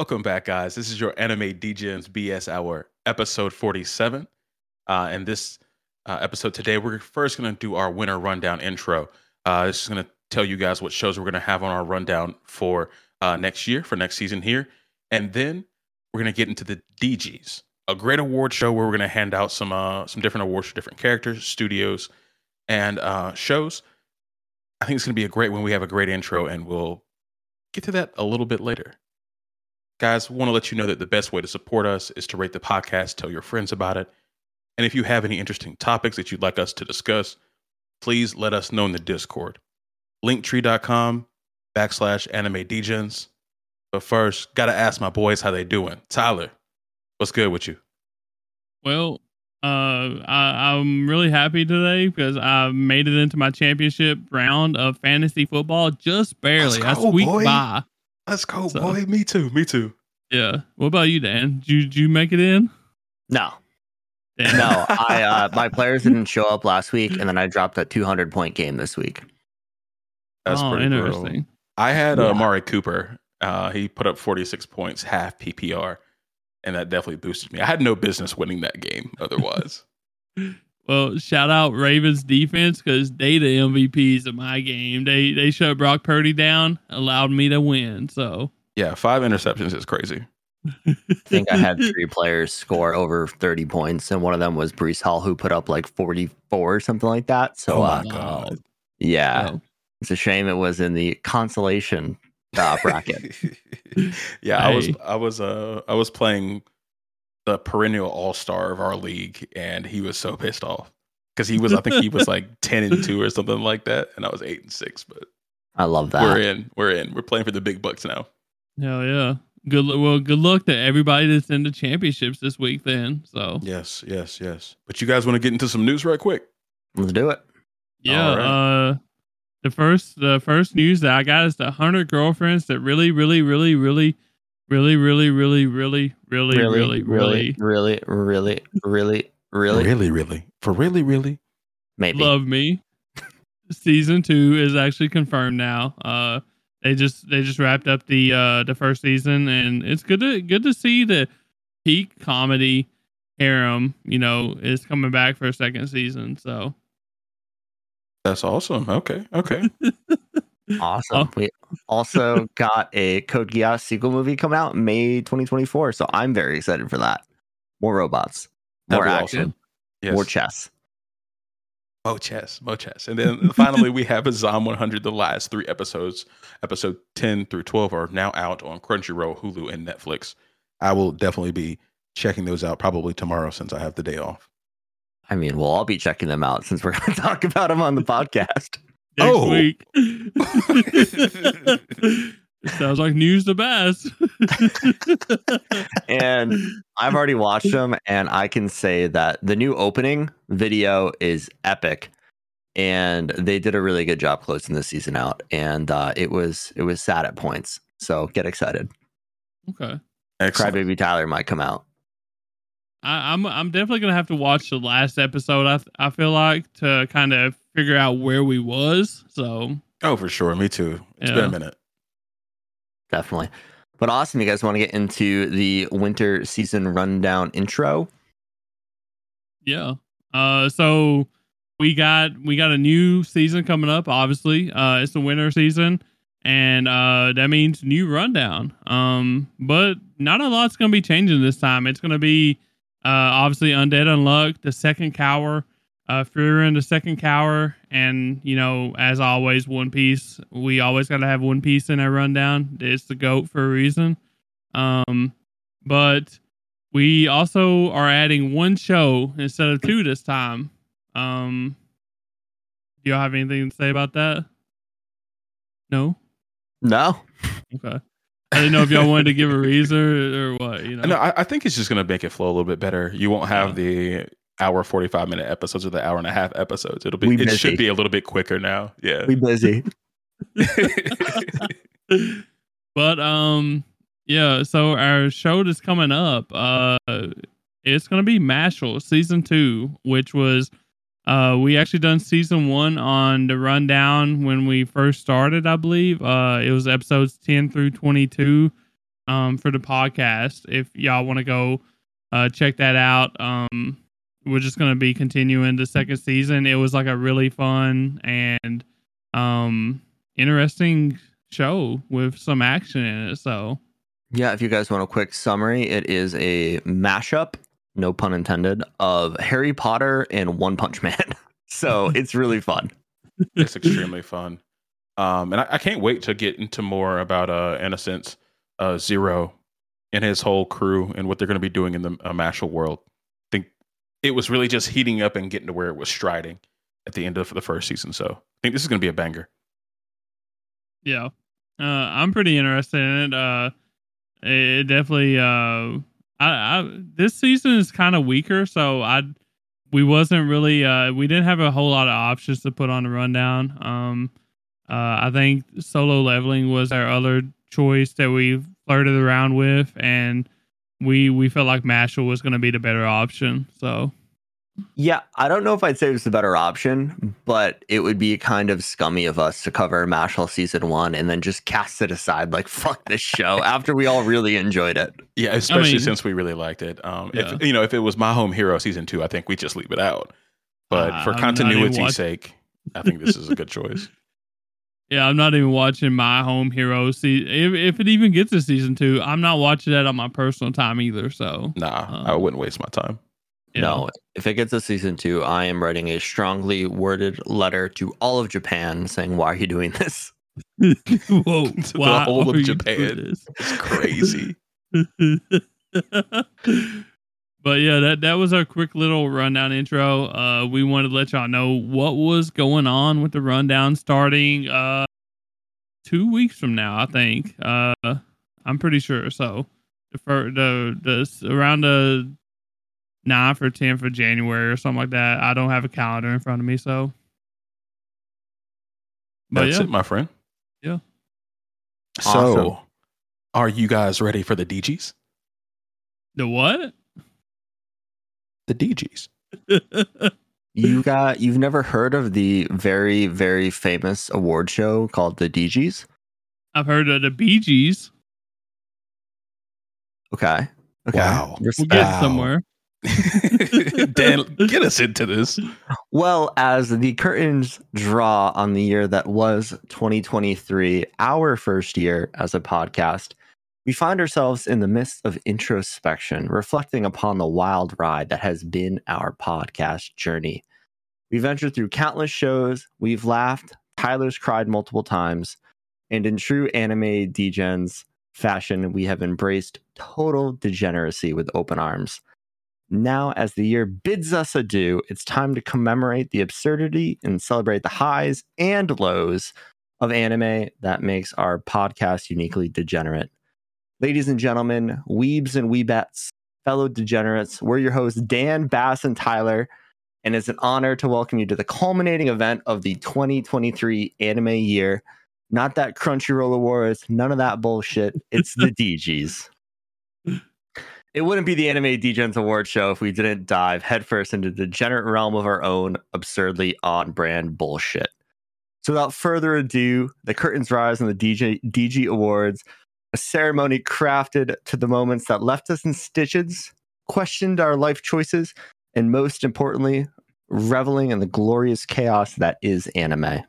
Welcome back, guys. This is your Anime Degens BS Hour, episode 47. Uh, and this uh, episode today, we're first going to do our winter rundown intro. Uh, this is going to tell you guys what shows we're going to have on our rundown for uh, next year, for next season here. And then we're going to get into the DGs, a great award show where we're going to hand out some uh, some different awards for different characters, studios, and uh, shows. I think it's going to be a great one. We have a great intro, and we'll get to that a little bit later. Guys, want to let you know that the best way to support us is to rate the podcast, tell your friends about it. And if you have any interesting topics that you'd like us to discuss, please let us know in the Discord. Linktree.com backslash anime degens. But first, gotta ask my boys how they doing. Tyler, what's good with you? Well, uh, I, I'm really happy today because I made it into my championship round of fantasy football just barely. I go, squeaked boy. by. Let's go, So- boy. Me too. Me too. Yeah. What about you, Dan? Did you, did you make it in? No, Dan? no. I uh, my players didn't show up last week, and then I dropped a 200 point game this week. That's oh, pretty brutal. interesting. I had uh, Yeah. Amari Cooper. Uh, he put up 46 points, half PPR, and that definitely boosted me. I had no business winning that game otherwise. Well, shout out Ravens defense because they the MVPs of my game. They they shut Brock Purdy down, allowed me to win. So yeah, five interceptions is crazy. I think I had three players score over 30 points, and one of them was Breece Hall, who put up like 44 or something like that. So, Oh uh, God. yeah, so, it's a shame it was in the consolation uh, bracket. yeah, I was I was uh I was playing the perennial all star of our league, and he was so pissed off because he was I think he was like ten and two or something like that, and I was eight and six. But I love that. we're in, we're in, we're playing for the big bucks now. hell yeah. Good well, good luck to everybody that's in the championships this week. Then so Yes, yes, yes. But you guys want to get into some news right quick? Let's do it. Yeah. All right. Uh, the first the first news that I got is the hundred girlfriends that really, really, really, really, really, really, really, really, really, really, really, really, really, really, really, really, really, really, for really, really. maybe. love me. season two is actually confirmed now. Uh, they just they just wrapped up the uh the first season, and it's good to good to see the peak comedy harem. You know, is coming back for a second season. So That's awesome. Okay, okay. Awesome. Oh. We also got a Code Geass sequel movie coming out May 2024. So I'm very excited for that. More robots, more action, awesome. Yes. more chess. Mo chess, Mo chess. And then finally, we have Zom 100. The last three episodes, episode 10 through 12, are now out on Crunchyroll, Hulu, and Netflix. I will definitely be checking those out probably tomorrow since I have the day off. I mean, we'll all be checking them out since we're going to talk about them on the podcast. Next Oh. week. Sounds like news the best. And I've already watched them, and I can say that the new opening video is epic. And they did a really good job closing the season out, and uh, it was it was sad at points. So get excited. okay. Excellent. Crybaby Tyler might come out. I, I'm I'm definitely gonna have to watch the last episode. I I feel like to kind of figure out where we was. So Oh, for sure. Me too. It's been a minute. Definitely. But awesome. You guys want to get into the winter season rundown intro? yeah. Uh, so we got we got a new season coming up. Obviously, uh, it's the winter season, and uh, that means new rundown. Um, but not a lot's gonna be changing this time. It's gonna be uh obviously undead unluck, the second cour, uh, Frieren, the second cour, and you know, as always, One Piece. We always gotta have One Piece in our rundown. It's the goat for a reason. Um, but we also are adding one show instead of two this time. Um, do y'all have anything to say about that? No. No. Okay. I didn't know if y'all wanted to give a reason or, or what. You know. No, I, I think it's just going to make it flow a little bit better. You won't have the hour 45 minute episodes or the hour and a half episodes. It'll be, We it busy. should be a little bit quicker now. Yeah. We busy. but um, yeah. So our show that's coming up, uh, it's gonna be Mashle season two, which was uh we actually done season one on the rundown when we first started, I believe. Uh, it was episodes ten through twenty two. um, for the podcast. If y'all want to go uh, check that out, um, we're just going to be continuing the second season. It was like a really fun and um, interesting show with some action in it. So, Yeah, if you guys want a quick summary, it is a mashup, no pun intended, of Harry Potter and One Punch Man. so it's really fun. it's extremely fun. Um, and I, I can't wait to get into more about uh, Innocent uh, Zero and his whole crew and what they're going to be doing in the uh, Mashle world. I think it was really just heating up and getting to where it was striding at the end of the first season. So I think this is going to be a banger. yeah, uh, I'm pretty interested in it. Uh, it definitely. Uh, I, I this season is kind of weaker, so I we wasn't really uh we didn't have a whole lot of options to put on the rundown. Um, uh, I think solo leveling was our other choice that we flirted around with, and we we felt like Mashle was going to be the better option. So Yeah, I don't know if I'd say it was the better option, but it would be kind of scummy of us to cover Mashle season one and then just cast it aside like fuck this show after we all really enjoyed it. Yeah, especially mean- since we really liked it. Um, Yeah. If you know, if it was My Home Hero season two, I think we just leave it out. But Uh, for I'm not even continuity's watch- sake, I think this is a good choice. yeah, I'm not even watching My Home Hero. See if if it even gets to season two, I'm not watching that on my personal time either. So Nah, I Um, wouldn't waste my time. You No, if it gets a season two, I am writing a strongly worded letter to all of Japan saying, Why are you doing this? Whoa, The whole of Japan. It's crazy. but yeah, that that was our quick little rundown intro. Uh, we wanted to let y'all know what was going on with the rundown starting uh two weeks from now. I think. Uh, I'm pretty sure. So the the the around the 9th or 10th of January or something like that. I don't have a calendar in front of me, so. But That's yeah, it, my friend. Yeah. So, Awesome. are you guys ready for the DGs? the what? The DGs. You got you've never heard of the very, very famous award show called the DGs? I've heard of the BGs. Okay. Okay. Wow. We'll Respect. get Wow. somewhere. Dan, get us into this. Well, as the curtains draw on the year that was 2023, our first year as a podcast, we find ourselves in the midst of introspection, reflecting upon the wild ride that has been our podcast journey. We've ventured through countless shows, we've laughed, Tyler's cried multiple times, and in true anime degens fashion, we have embraced total degeneracy with open arms. Now, as the year bids us adieu, it's time to commemorate the absurdity and celebrate the highs and lows of anime that makes our podcast uniquely degenerate. Ladies and gentlemen, weebs and weebettes, fellow degenerates, we're your hosts, Dan, Bass, and Tyler, and it's an honor to welcome you to the culminating event of the 2023 anime year. Not that Crunchyroll Awards, none of that bullshit. It's the DGs. It wouldn't be the Anime Degens Award show if we didn't dive headfirst into the degenerate realm of our own absurdly on brand bullshit. So, without further ado, the curtains rise on the DJ, DG Awards, a ceremony crafted to the moments that left us in stitches, questioned our life choices, and most importantly, reveling in the glorious chaos that is anime.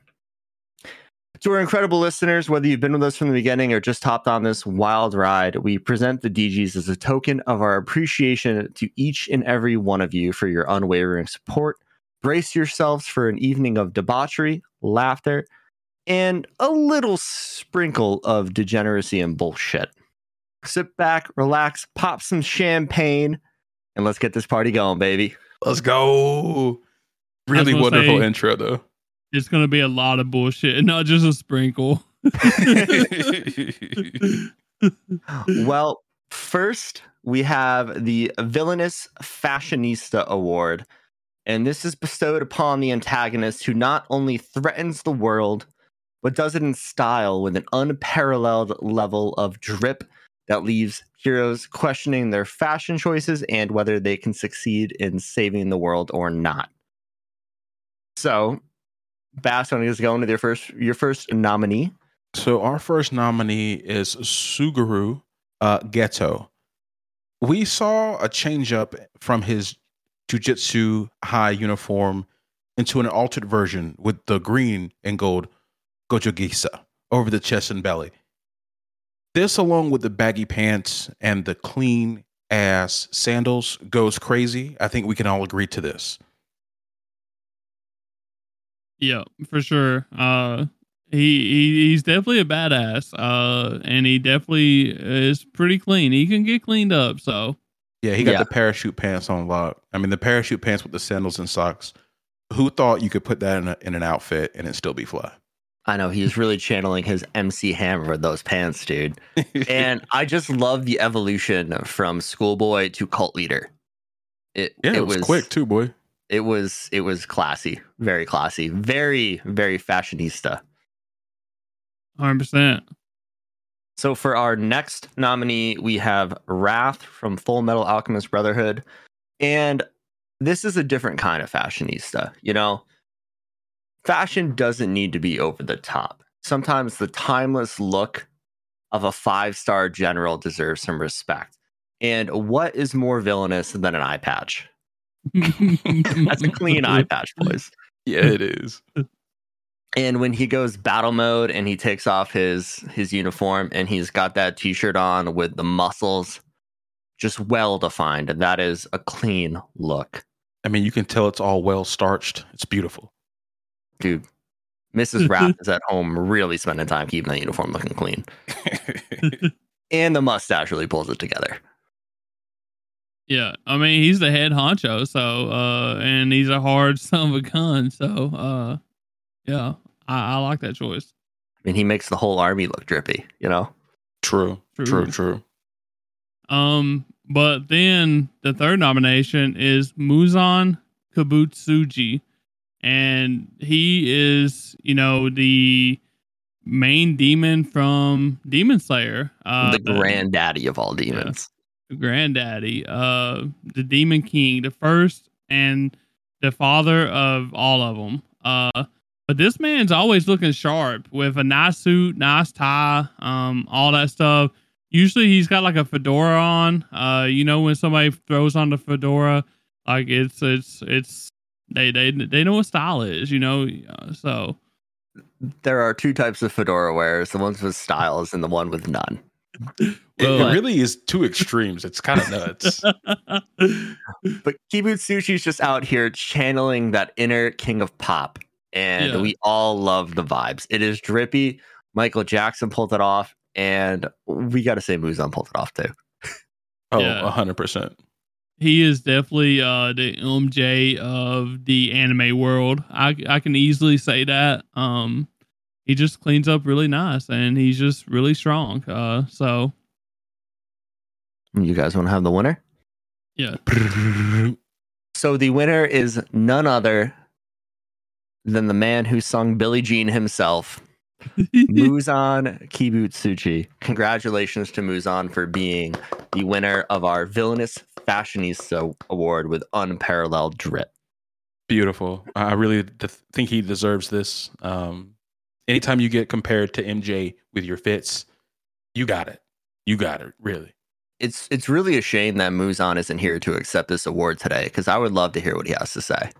To our incredible listeners, whether you've been with us from the beginning or just hopped on this wild ride, we present the DGs as a token of our appreciation to each and every one of you for your unwavering support. Brace yourselves for an evening of debauchery, laughter, and a little sprinkle of degeneracy and bullshit. Sit back, relax, pop some champagne, and let's get this party going, baby. Let's go. Really wonderful say- intro, though. It's gonna be a lot of bullshit, and not just a sprinkle. well, first we have the Villainous Fashionista Award, and this is bestowed upon the antagonist who not only threatens the world, but does it in style with an unparalleled level of drip that leaves heroes questioning their fashion choices and whether they can succeed in saving the world or not. So, Bass, want to just go into your first your first nominee? so, our first nominee is Suguru uh, Geto. We saw a change up from his jujitsu high uniform into an altered version with the green and gold Gojogisa over the chest and belly. This, along with the baggy pants and the clean ass sandals, goes crazy. I think we can all agree to this. Yeah, for sure. Uh, he, he he's definitely a badass. Uh, and he definitely is pretty clean. He can get cleaned up. So Yeah, he got Yeah. the parachute pants on lock. I mean, the parachute pants with the sandals and socks. Who thought you could put that in, a, in an outfit and it still be fly? I know he's really channeling his MC Hammer with those pants, dude. And I just love the evolution from schoolboy to cult leader. It yeah, it, was, quick too, boy. It was it was classy, very classy, very very fashionista. hundred percent. So for our next nominee, we have Wrath from Full Metal Alchemist Brotherhood, and this is a different kind of fashionista. You know, fashion doesn't need to be over the top. Sometimes the timeless look of a five star general deserves some respect. And what is more villainous than an eye patch? That's a clean eye patch, boys. Yeah, it is. And when he goes battle mode and he takes off his his uniform and he's got that t-shirt on with the muscles just well defined, and that is a clean look. I mean, you can tell it's all well starched. It's beautiful. Dude, Mrs. Wrath is at home really spending time keeping that uniform looking clean. And the mustache really pulls it together. Yeah, I mean he's the head honcho, so uh, and he's a hard son of a gun. So uh, yeah, I, I like that choice. I mean, he makes the whole army look drippy, you know? true, True. true, true. Um, but then the third nomination is Muzan Kibutsuji, and he is you know the main demon from Demon Slayer, uh, the granddaddy of all demons. Granddaddy, uh, the Demon King, the first and the father of all of them. Uh, but this man's always looking sharp with a nice suit, nice tie, um, all that stuff. Usually he's got like a fedora on. Uh, you know when somebody throws on the fedora, like it's it's it's they they they know what style is, you know. Uh, so There are two types of fedora wearers the ones with styles and the one with none. It, it really is two extremes. It's kind of nuts. But Kibutsuji's just out here channeling that inner king of pop. And Yeah. we all love the vibes. It is drippy. Michael Jackson pulled it off. And we got to say Muzan pulled it off too. Oh, Yeah. a hundred percent. he is definitely uh the MJ of the anime world. I I can easily say that. Um he just cleans up really nice and he's just really strong. Uh so You guys want to have the winner? yeah. So the winner is none other than the man who sung Billie Jean himself, Muzan Kibutsuji. Congratulations to Muzan for being the winner of our Villainous Fashionista Award with unparalleled drip. Beautiful. I really d- think he deserves this. Um, anytime you get compared to MJ with your fits, you got it. You got it. Really. It's it's really a shame that Muzan isn't here to accept this award today because I would love to hear what he has to say.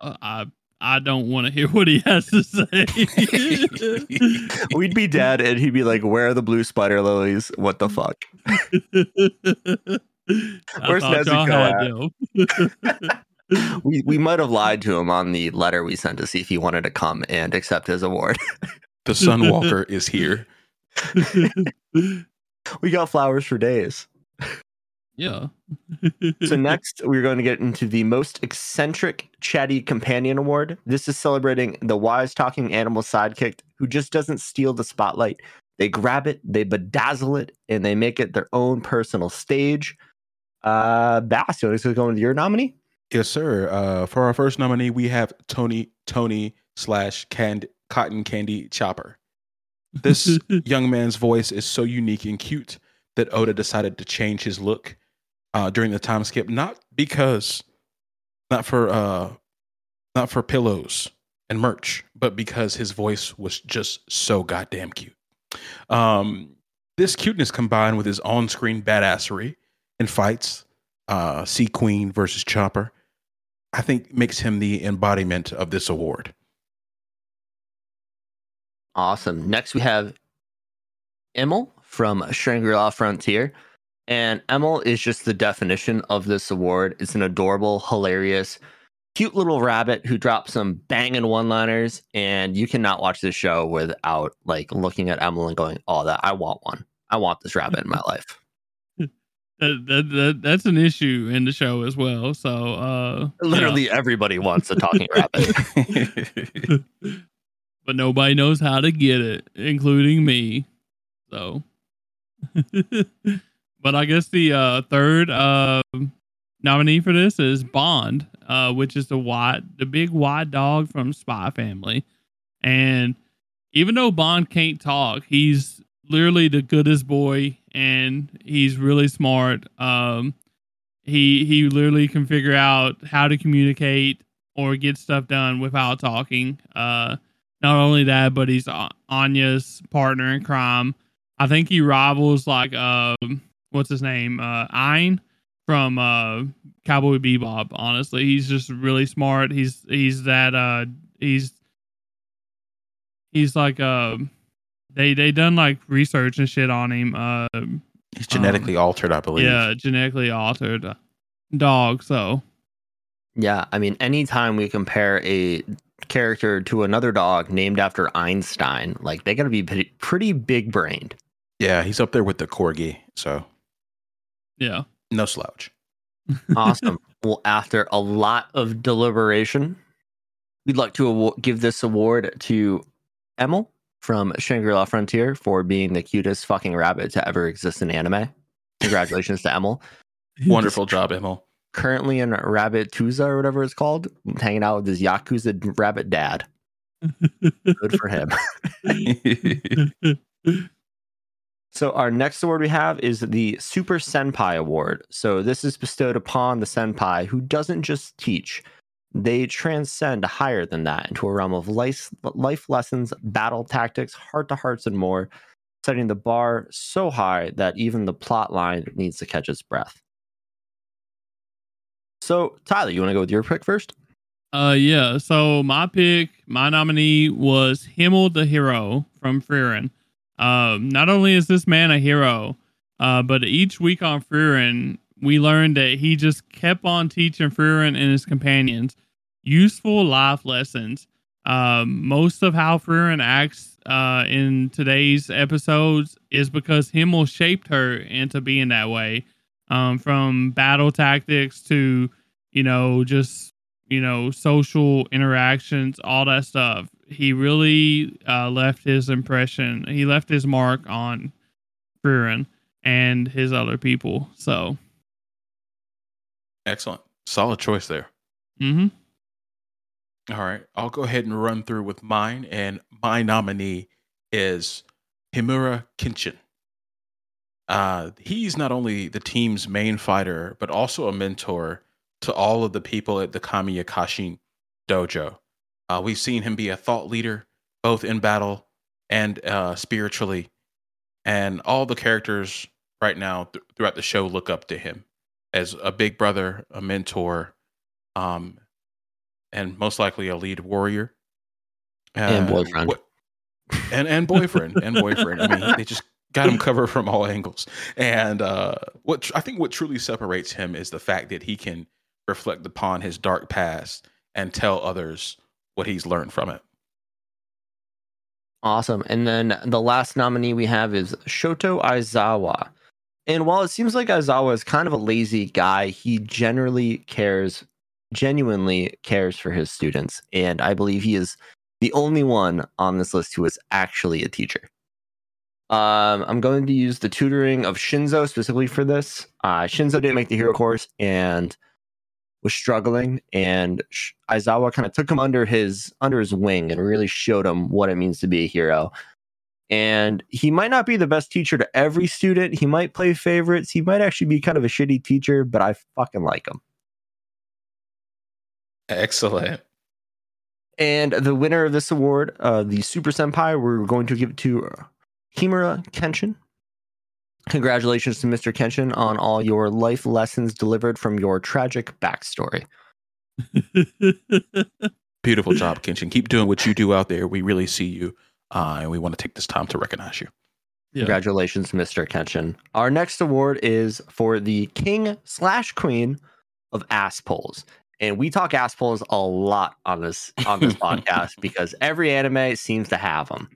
Uh, I I don't want to hear what he has to say. We'd be dead and he'd be like, Where are the blue spider lilies? What the fuck? Where's thought Nezuko. We we might have lied to him on the letter we sent to see if he wanted to come and accept his award. The Sunwalker is here. we got flowers for days. Yeah. So next, we're going to get into the most eccentric chatty companion award. This is celebrating the wise talking animal sidekick who just doesn't steal the spotlight. They grab it, they bedazzle it, and they make it their own personal stage. Uh, Bass, you want to go into your nominee? Yes, sir. Uh, for our first nominee, we have Tony Tony slash canned Cotton Candy Chopper. This young man's voice is so unique and cute that Oda decided to change his look uh, during the time skip, not because, not for, uh, not for pillows and merch, but because his voice was just so goddamn cute. Um, this cuteness combined with his on-screen badassery in fights, uh, Sea Queen versus Chopper, I think makes him the embodiment of this award. Awesome. Next, we have Emil from Shangri-La Frontier. And Emil is just the definition of this award. It's an adorable, hilarious, cute little rabbit who drops some banging one-liners, and you cannot watch this show without like looking at Emil and going, "Oh, that I want one. I want this rabbit in my life." That, that, that, that's an issue in the show as well. So, uh, Literally everybody wants a talking rabbit. but nobody knows how to get it, including me. So, but I guess the uh, third uh, nominee for this is Bond, uh, which is the white, the big white dog from Spy Family, and even though Bond can't talk, he's literally the goodest boy, and he's really smart. Um, he he literally can figure out how to communicate or get stuff done without talking. Uh, not only that, but he's Anya's partner in crime. I think he rivals like uh, what's his name, uh, Ein from uh, Cowboy Bebop. Honestly, he's just really smart. He's he's that uh, he's he's like uh, they they done like research and shit on him. Uh, He's genetically um, altered, I believe. Yeah, genetically altered dog. So, yeah, I mean, anytime we compare a character to another dog named after Einstein, like they got to be pretty, pretty big brained. Yeah, he's up there with the corgi. So, yeah, no slouch. awesome. Well, after a lot of deliberation, we'd like to aw- give this award to Emil from Shangri-La Frontier for being the cutest fucking rabbit to ever exist in anime. Congratulations to Emil. Wonderful job, Emil. Currently in Rabituza or whatever it's called, hanging out with his Yakuza rabbit dad. Good for him. So our next award we have is the Super Senpai Award. So this is bestowed upon the senpai who doesn't just teach, they transcend higher than that into a realm of life, life lessons, battle tactics, heart to hearts, and more, setting the bar so high that even the plot line needs to catch its breath. So, Tyler, you want to go with your pick first? Uh, yeah. So my pick, my nominee was Himmel the hero from Frieren. Um, not only is this man a hero, uh, but each week on Frieren, we learned that he just kept on teaching Frieren and his companions useful life lessons. Um, most of how Frieren acts uh, in today's episodes is because Himmel shaped her into being that way. Um, from battle tactics to, you know, just, you know, social interactions, all that stuff. He really uh, left his impression, he left his mark on Frieren and his other people. So, excellent. Solid choice there. Mm hmm. All right. I'll go ahead and run through with mine. And my nominee is Himura Kenshin. Uh, he's not only the team's main fighter, but also a mentor to all of the people at the Kamiya Kasshin dojo. Uh, we've seen him be a thought leader, both in battle and uh, spiritually. And all the characters right now th- throughout the show look up to him as a big brother, a mentor, um, and most likely a lead warrior uh, and boyfriend, and and boyfriend and boyfriend. I mean, they just got him covered from all angles. And uh, what I think what truly separates him is the fact that he can reflect upon his dark past and tell others what he's learned from it. Awesome. And then the last nominee we have is Shota Aizawa. And while it seems like Aizawa is kind of a lazy guy, he generally cares genuinely cares for his students. And I believe he is the only one on this list who is actually a teacher. Um, I'm going to use the tutoring of Shinso specifically for this. Uh, Shinso didn't make the hero course and was struggling, and Aizawa kind of took him under his under his wing and really showed him what it means to be a hero. And he might not be the best teacher to every student. He might play favorites. He might actually be kind of a shitty teacher, but I fucking like him. Excellent. And the winner of this award, uh, the Super Senpai, we're going to give it to Himura Kenshin Congratulations to Mr. Kenshin on all your life lessons delivered from your tragic backstory. Beautiful job, Kenshin. Keep doing what you do out there. We really see you, uh, and we want to take this time to recognize you. Yeah. Congratulations, Mr. Kenshin. Our next award is for the king slash queen of ass pulls. And we talk ass pulls a lot on this on this podcast because every anime seems to have them.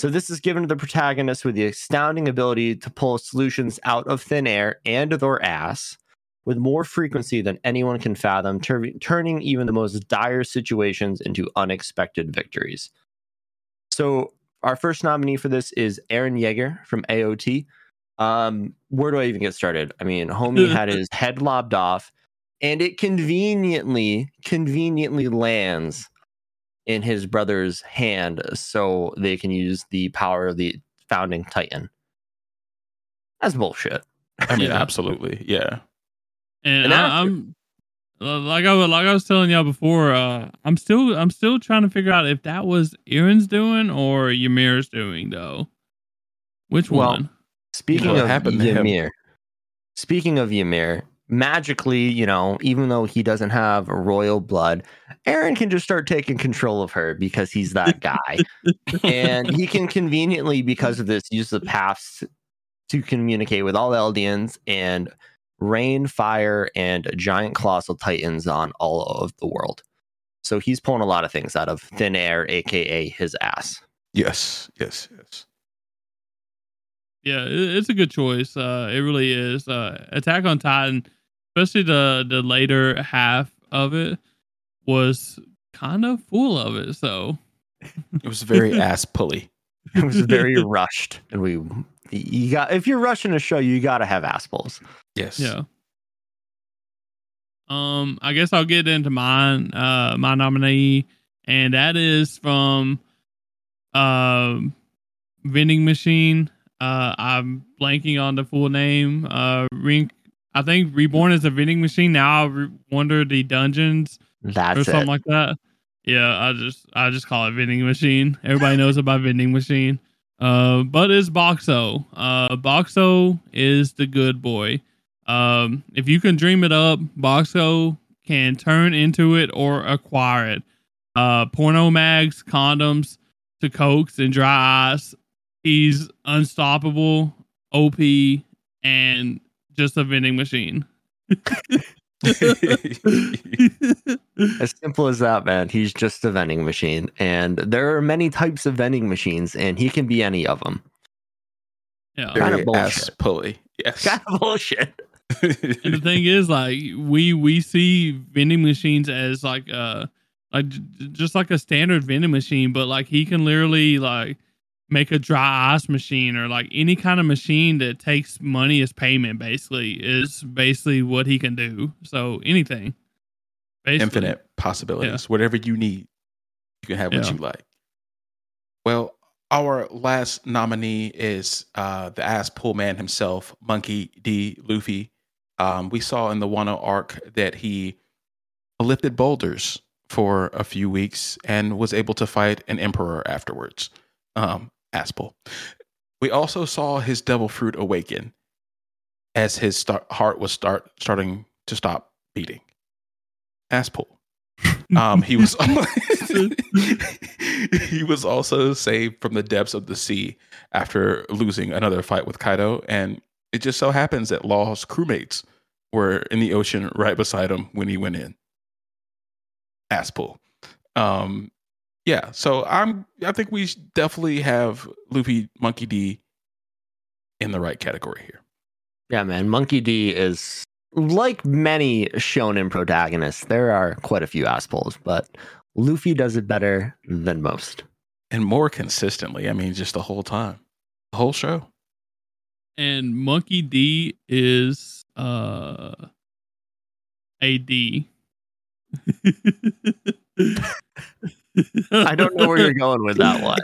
So this is given to the protagonist with the astounding ability to pull solutions out of thin air and their ass with more frequency than anyone can fathom, tur- turning even the most dire situations into unexpected victories. So our first nominee for this is Eren Yeager from AOT. Um, where do I even get started? I mean, homie had his head lobbed off, and it conveniently, conveniently lands in his brother's hand, so they can use the power of the founding Titan. That's bullshit. I mean, Yeah. absolutely, yeah. And, And I, after- I'm uh, like I was like I was telling y'all before. Uh, I'm still I'm still trying to figure out if that was Eren's doing or Ymir's doing though. Which Well, one? Speaking What of happened? Ymir, speaking of Ymir, magically, you know, even though he doesn't have royal blood, Eren can just start taking control of her because he's that guy. and he can conveniently, because of this, use the paths to communicate with all Eldians and rain, fire, and giant colossal titans on all of the world. So he's pulling a lot of things out of thin air, aka his ass. Yes, yes, yes. Yeah, it's a good choice. Uh, it really is. Uh, Attack on Titan, especially the the later half of it, was kind of full of it. So It was very ass pulley. It was very rushed, and we you got if you're rushing a show, you got to have ass pulls. Yes. Yeah. Um, I guess I'll get into mine, uh, my nominee, and that is from um vending machine. Uh, I'm blanking on the full name. Uh, Rink. I think Reborn is a vending machine. Now I re- wonder the dungeons or something it. like that. Yeah, I just I just call it vending machine. Everybody knows about vending machine. Uh, but it's Boxxo. Uh, Boxxo is the good boy. Um, if you can dream it up, Boxxo can turn into it or acquire it. Uh, porno mags, condoms, to cokes and dry ice. He's unstoppable, OP, and just a vending machine. as simple as that, man. He's just a vending machine, and there are many types of vending machines, and he can be any of them. yeah. Kinda Very bullshit. pulley. Yes. Kind of bullshit. and the thing is like we we see vending machines as like uh like just like a standard vending machine but like he can literally like make a dry ice machine or like any kind of machine that takes money as payment basically is basically what he can do so anything basically. Infinite possibilities. Whatever you need, you can have what Yeah. you like. Well, our last nominee is uh, the ass pull man himself, Monkey D. Luffy. Um, we saw in the Wano arc that he lifted boulders for a few weeks and was able to fight an emperor afterwards. Um, ass pull. We also saw his devil fruit awaken as his start, heart was start starting to stop beating. Ass pull. Um, he was he was also saved from the depths of the sea after losing another fight with Kaido, and it just so happens that Law's crewmates were in the ocean right beside him when he went in. Ass pull. Um, yeah, so I'm. I think we definitely have Luffy Monkey D in the right category here. Yeah, man. Monkey D is like many shonen protagonists. There are quite a few ass pulls, but Luffy does it better than most. and more consistently. I mean, just the whole time, the whole show. and monkey d is uh a d I don't know where you're going with that one.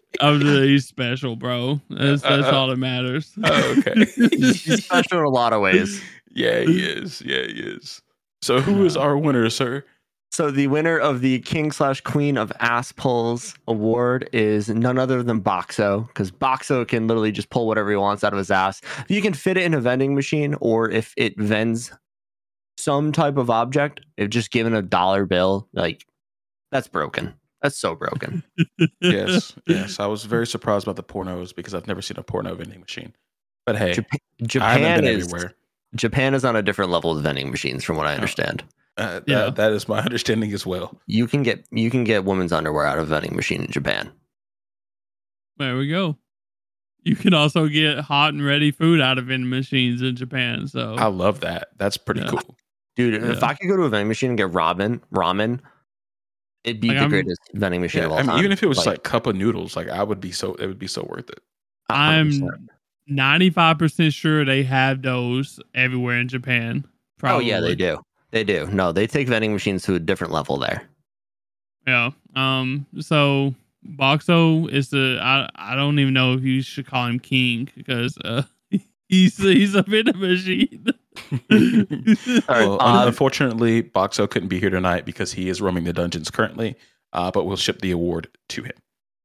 I'm just, he's special, bro. That's that's Uh, uh, all that matters. Oh, okay. He's special in a lot of ways. yeah, he is. Yeah, he is. So, who is our winner, sir? So the winner of the King slash Queen of Ass Pulls award is none other than Boxxo, because Boxxo can literally just pull whatever he wants out of his ass. You can fit it in a vending machine, or if it vends some type of object, if just given a dollar bill, like that's broken. That's so broken. yes, yes. I was very surprised about the pornos because I've never seen a porno vending machine. But hey, Japan, I Japan been is everywhere. Japan is on a different level of vending machines, from what I understand. Uh, that- Yeah. that is my understanding as well. You can get you can get women's underwear out of a vending machine in Japan. There we go. You can also get hot and ready food out of vending machines in Japan. So I love that. That's pretty Yeah. cool. Dude, if I could go to a vending machine and get ramen, ramen, it'd be Like, the I'm- greatest vending machine Yeah, of all I mean, time. even if it was like, cup of noodles, like I would be so it would be so worth it. I'm 95% sure they have those everywhere in Japan. Oh yeah, they do. They do. No, they take vending machines to a different level there. Yeah. Um. So Boxxo is the I I don't even know if you should call him king because uh he's he's a vending machine. Sorry, Well, uh, unfortunately, Boxxo couldn't be here tonight because he is roaming the dungeons currently. Uh, but we'll ship the award to him.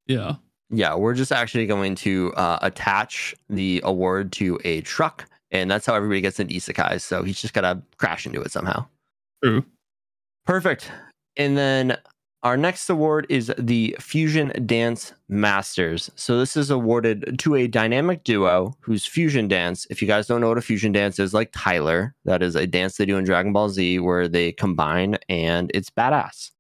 yeah. Yeah, we're just actually going to uh, attach the award to a truck, and that's how everybody gets into isekai. So he's just gotta crash into it somehow. True. Perfect. And then our next award is the Fusion Dance Masters. So this is awarded to a dynamic duo whose fusion dance, if you guys don't know what a fusion dance is, like Tyler, that is a dance they do in Dragon Ball Z where they combine and it's badass.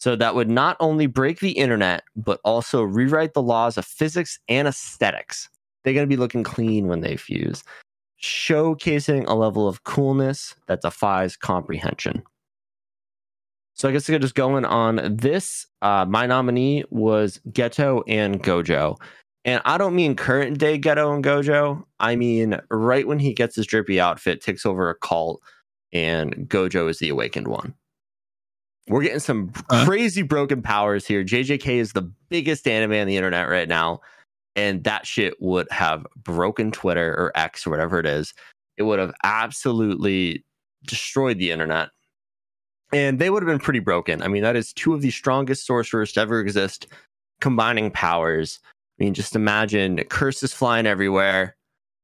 So that would not only break the internet, but also rewrite the laws of physics and aesthetics. They're going to be looking clean when they fuse, showcasing a level of coolness that defies comprehension. So I guess I could just go in on this. Uh, my nominee was Geto and Gojo. And I don't mean current day Geto and Gojo. I mean right when he gets his drippy outfit, takes over a cult, and Gojo is the awakened one. We're getting some Huh? crazy broken powers here. JJK is the biggest anime on the internet right now. And that shit would have broken Twitter or X or whatever it is. It would have absolutely destroyed the internet and they would have been pretty broken. I mean, that is two of the strongest sorcerers to ever exist, combining powers. I mean, just imagine curses flying everywhere,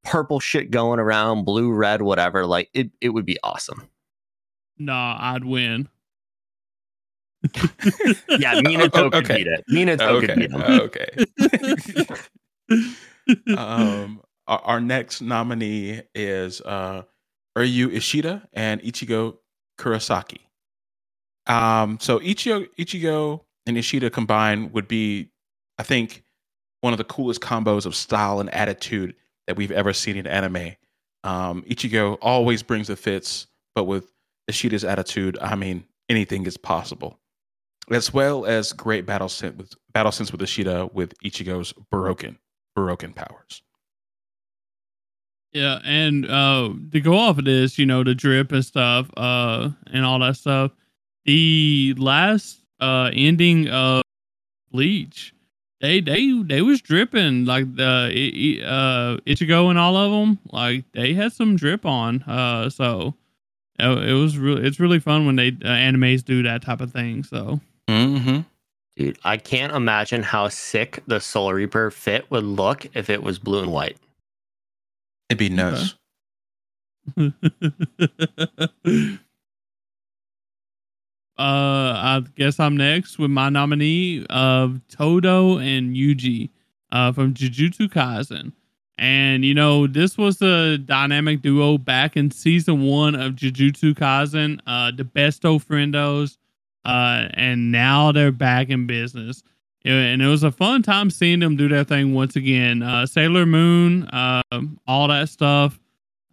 purple shit going around, blue, red, whatever. Like it, it would be awesome. Nah, I'd win. Yeah, Minato Oh, could okay. beat it. Minato could Okay. beat him. Okay. um, our, our next nominee is uh, Ryu Ishida and Ichigo Kurosaki. Um, so Ichigo, Ichigo and Ishida combined would be, I think, one of the coolest combos of style and attitude that we've ever seen in anime. Um, Ichigo always brings the fits, but with Ishida's attitude, I mean, anything is possible. As well as great battle sense with battle sense with Ishida with Ichigo's broken broken powers. Yeah, and uh to go off of this, you know, the drip and stuff, uh, and all that stuff. The last uh ending of Bleach, they they they was dripping like the I- I- uh Ichigo and all of them, like they had some drip on. Uh, so uh, it was really it's really fun when they uh, animes do that type of thing. So Mm-hmm. Dude, I can't imagine how sick the Soul Reaper fit would look if it was blue and white. It'd be nuts. uh, I guess I'm next with my nominee of Todo and Yuji uh, from Jujutsu Kaisen. And, you know, this was a dynamic duo back in season one of Jujutsu Kaisen, uh, the besto friendos. Uh, and now they're back in business. And it was a fun time seeing them do their thing once again. Uh, Sailor Moon, uh, all that stuff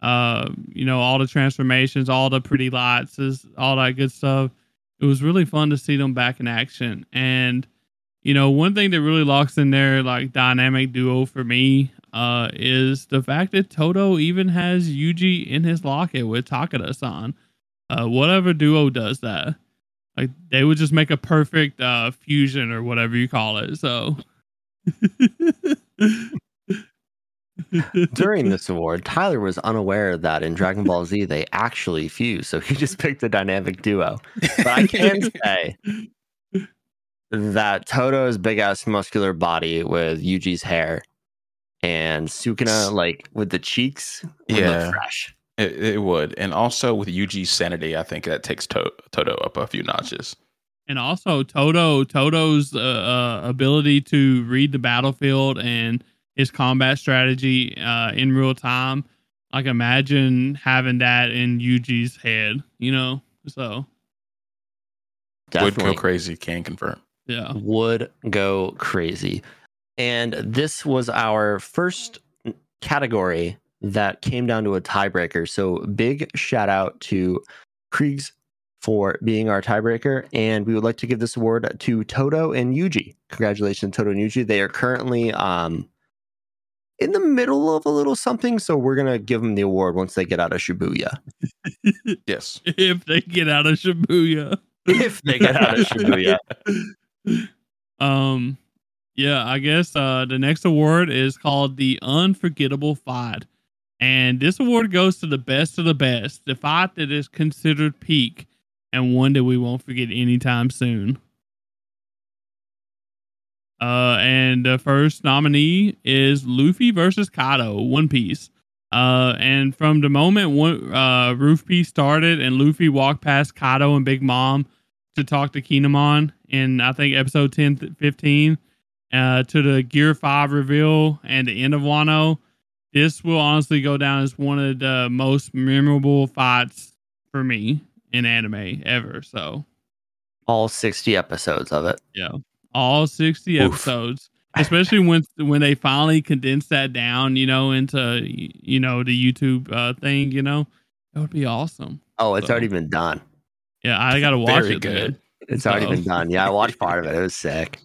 uh, you know, all the transformations, all the pretty lights, all that good stuff. It was really fun to see them back in action. And, you know, one thing that really locks in their like dynamic duo for me uh is the fact that Todo even has Yuji in his locket with Takada san. Uh whatever duo does that. Like they would just make a perfect uh fusion or whatever you call it. So During this award, Tyler was unaware that in Dragon Ball Z they actually fuse, so he just picked a dynamic duo. But I can say that Todo's big ass muscular body with Yuji's hair and Sukuna like with the cheeks would Yeah. look fresh. It, it would, and also with Yuji's sanity, I think that takes to- Todo up a few notches. and also Todo Todo's uh, uh, ability to read the battlefield and his combat strategy uh, in real time. Like imagine having that in Yuji's head, you know. So Would go crazy. Can confirm. yeah, would go crazy. And this was our first category that came down to a tiebreaker. So big shout out to Kriegs for being our tiebreaker. And we would like to give this award to Todo and Yuji. Congratulations, Todo and Yuji. They are currently um in the middle of a little something. So we're gonna give them the award once they get out of Shibuya. Yes. if they get out of Shibuya. if they get out of Shibuya. um yeah i guess uh the next award is called the unforgettable fight and this award goes to the best of the best the fight that is considered peak and one that we won't forget anytime soon uh and the first nominee is luffy versus kaido one piece uh and from the moment one uh Rufy started and luffy walked past kaido and big mom to talk to Kinemon in I think episode 10 th- 15 uh to the Gear 5 reveal and the end of Wano. This will honestly go down as one of the most memorable fights for me in anime ever. So, All 60 episodes of it. yeah. All 60 Oof. episodes. Especially when when they finally condense that down, you know, into you know the YouTube uh, thing, you know, that would be awesome. Oh, it's So- already been done. Yeah, I gotta watch Very it. good. man. It's already been done. Yeah, I watched part of it. It was sick.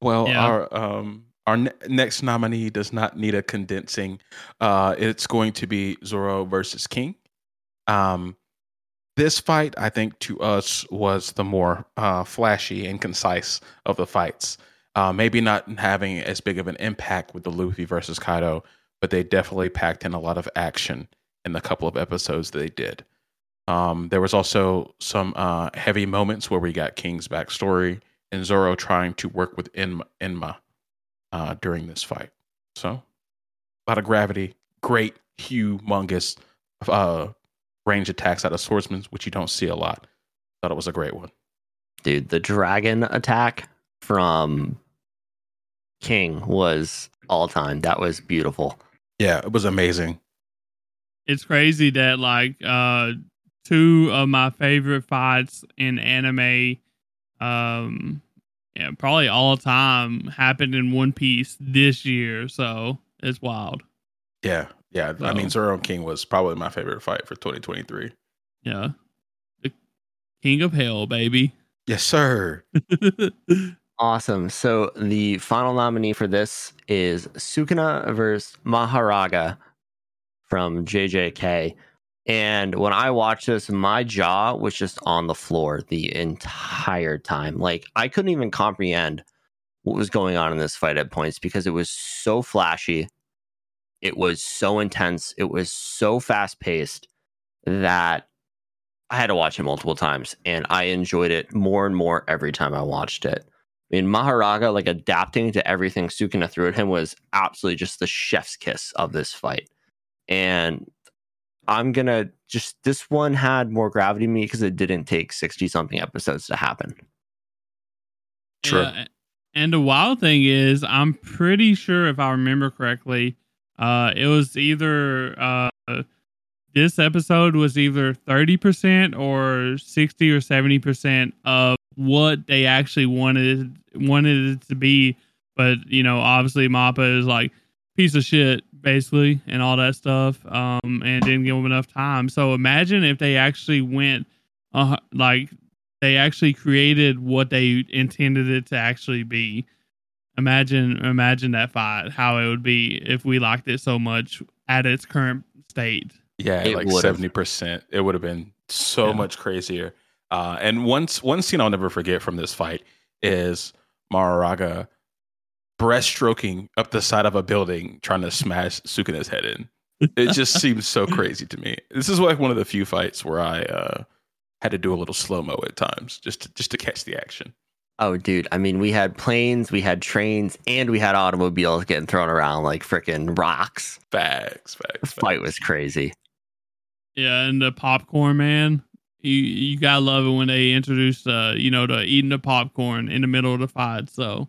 Well, Yeah. our um our ne- next nominee does not need a condensing. Uh, it's going to be Zoro versus King. Um, this fight, I think, to us was the more uh, flashy and concise of the fights. Uh, maybe not having as big of an impact with the Luffy versus Kaido, but they definitely packed in a lot of action in the couple of episodes they did. Um, there was also some uh, heavy moments where we got King's backstory and Zoro trying to work with Enma, Enma uh, during this fight. So, a lot of gravity, great, humongous uh, range attacks out of swordsmen, which you don't see a lot. Thought it was a great one. Dude, the dragon attack from King was all time. That was beautiful. Yeah, it was amazing. it's crazy that like uh two of my favorite fights in anime um yeah, probably all time happened in one piece this year so it's wild Yeah, yeah. I mean, So- Zoro King was probably my favorite fight for 2023. yeah the king of hell baby Yes, sir. Awesome. So the final nominee for this is Sukuna versus Mahoraga from JJK. And when I watched this, my jaw was just on the floor the entire time. Like I couldn't even comprehend what was going on in this fight at points because it was so flashy. It was so intense. It was so fast paced that I had to watch it multiple times and I enjoyed it more and more every time I watched it. I mean, Mahoraga, like adapting to everything Sukuna threw at him, was absolutely just the chef's kiss of this fight. And I'm gonna just this one had more gravity to me because it didn't take 60 something episodes to happen. True. Yeah, and the wild thing is, I'm pretty sure if I remember correctly, uh, it was either uh, this episode was either 30% or 60 or 70% of what they actually wanted wanted it to be. But you know, obviously, Mappa is like piece of shit basically, and all that stuff, um, and didn't give them enough time. So imagine if they actually went, uh, like they actually created what they intended it to actually be. Imagine, imagine that fight, how it would be if we liked it so much at its current state. Yeah, It like seventy percent. It would have been so Yeah. much crazier. Uh, and one one scene I'll never forget from this fight is Mahoraga breaststroking up the side of a building trying to smash Sukuna's head in. It just seems so crazy to me. This is like one of the few fights where I uh, had to do a little slow mo at times just to, just to catch the action. Oh, dude. I mean, we had planes, we had trains, and we had automobiles getting thrown around like freaking rocks. Facts, The facts. fight facts. was crazy. Yeah, and the popcorn man. You you gotta love it when they introduce uh you know the eating the popcorn in the middle of the fight. So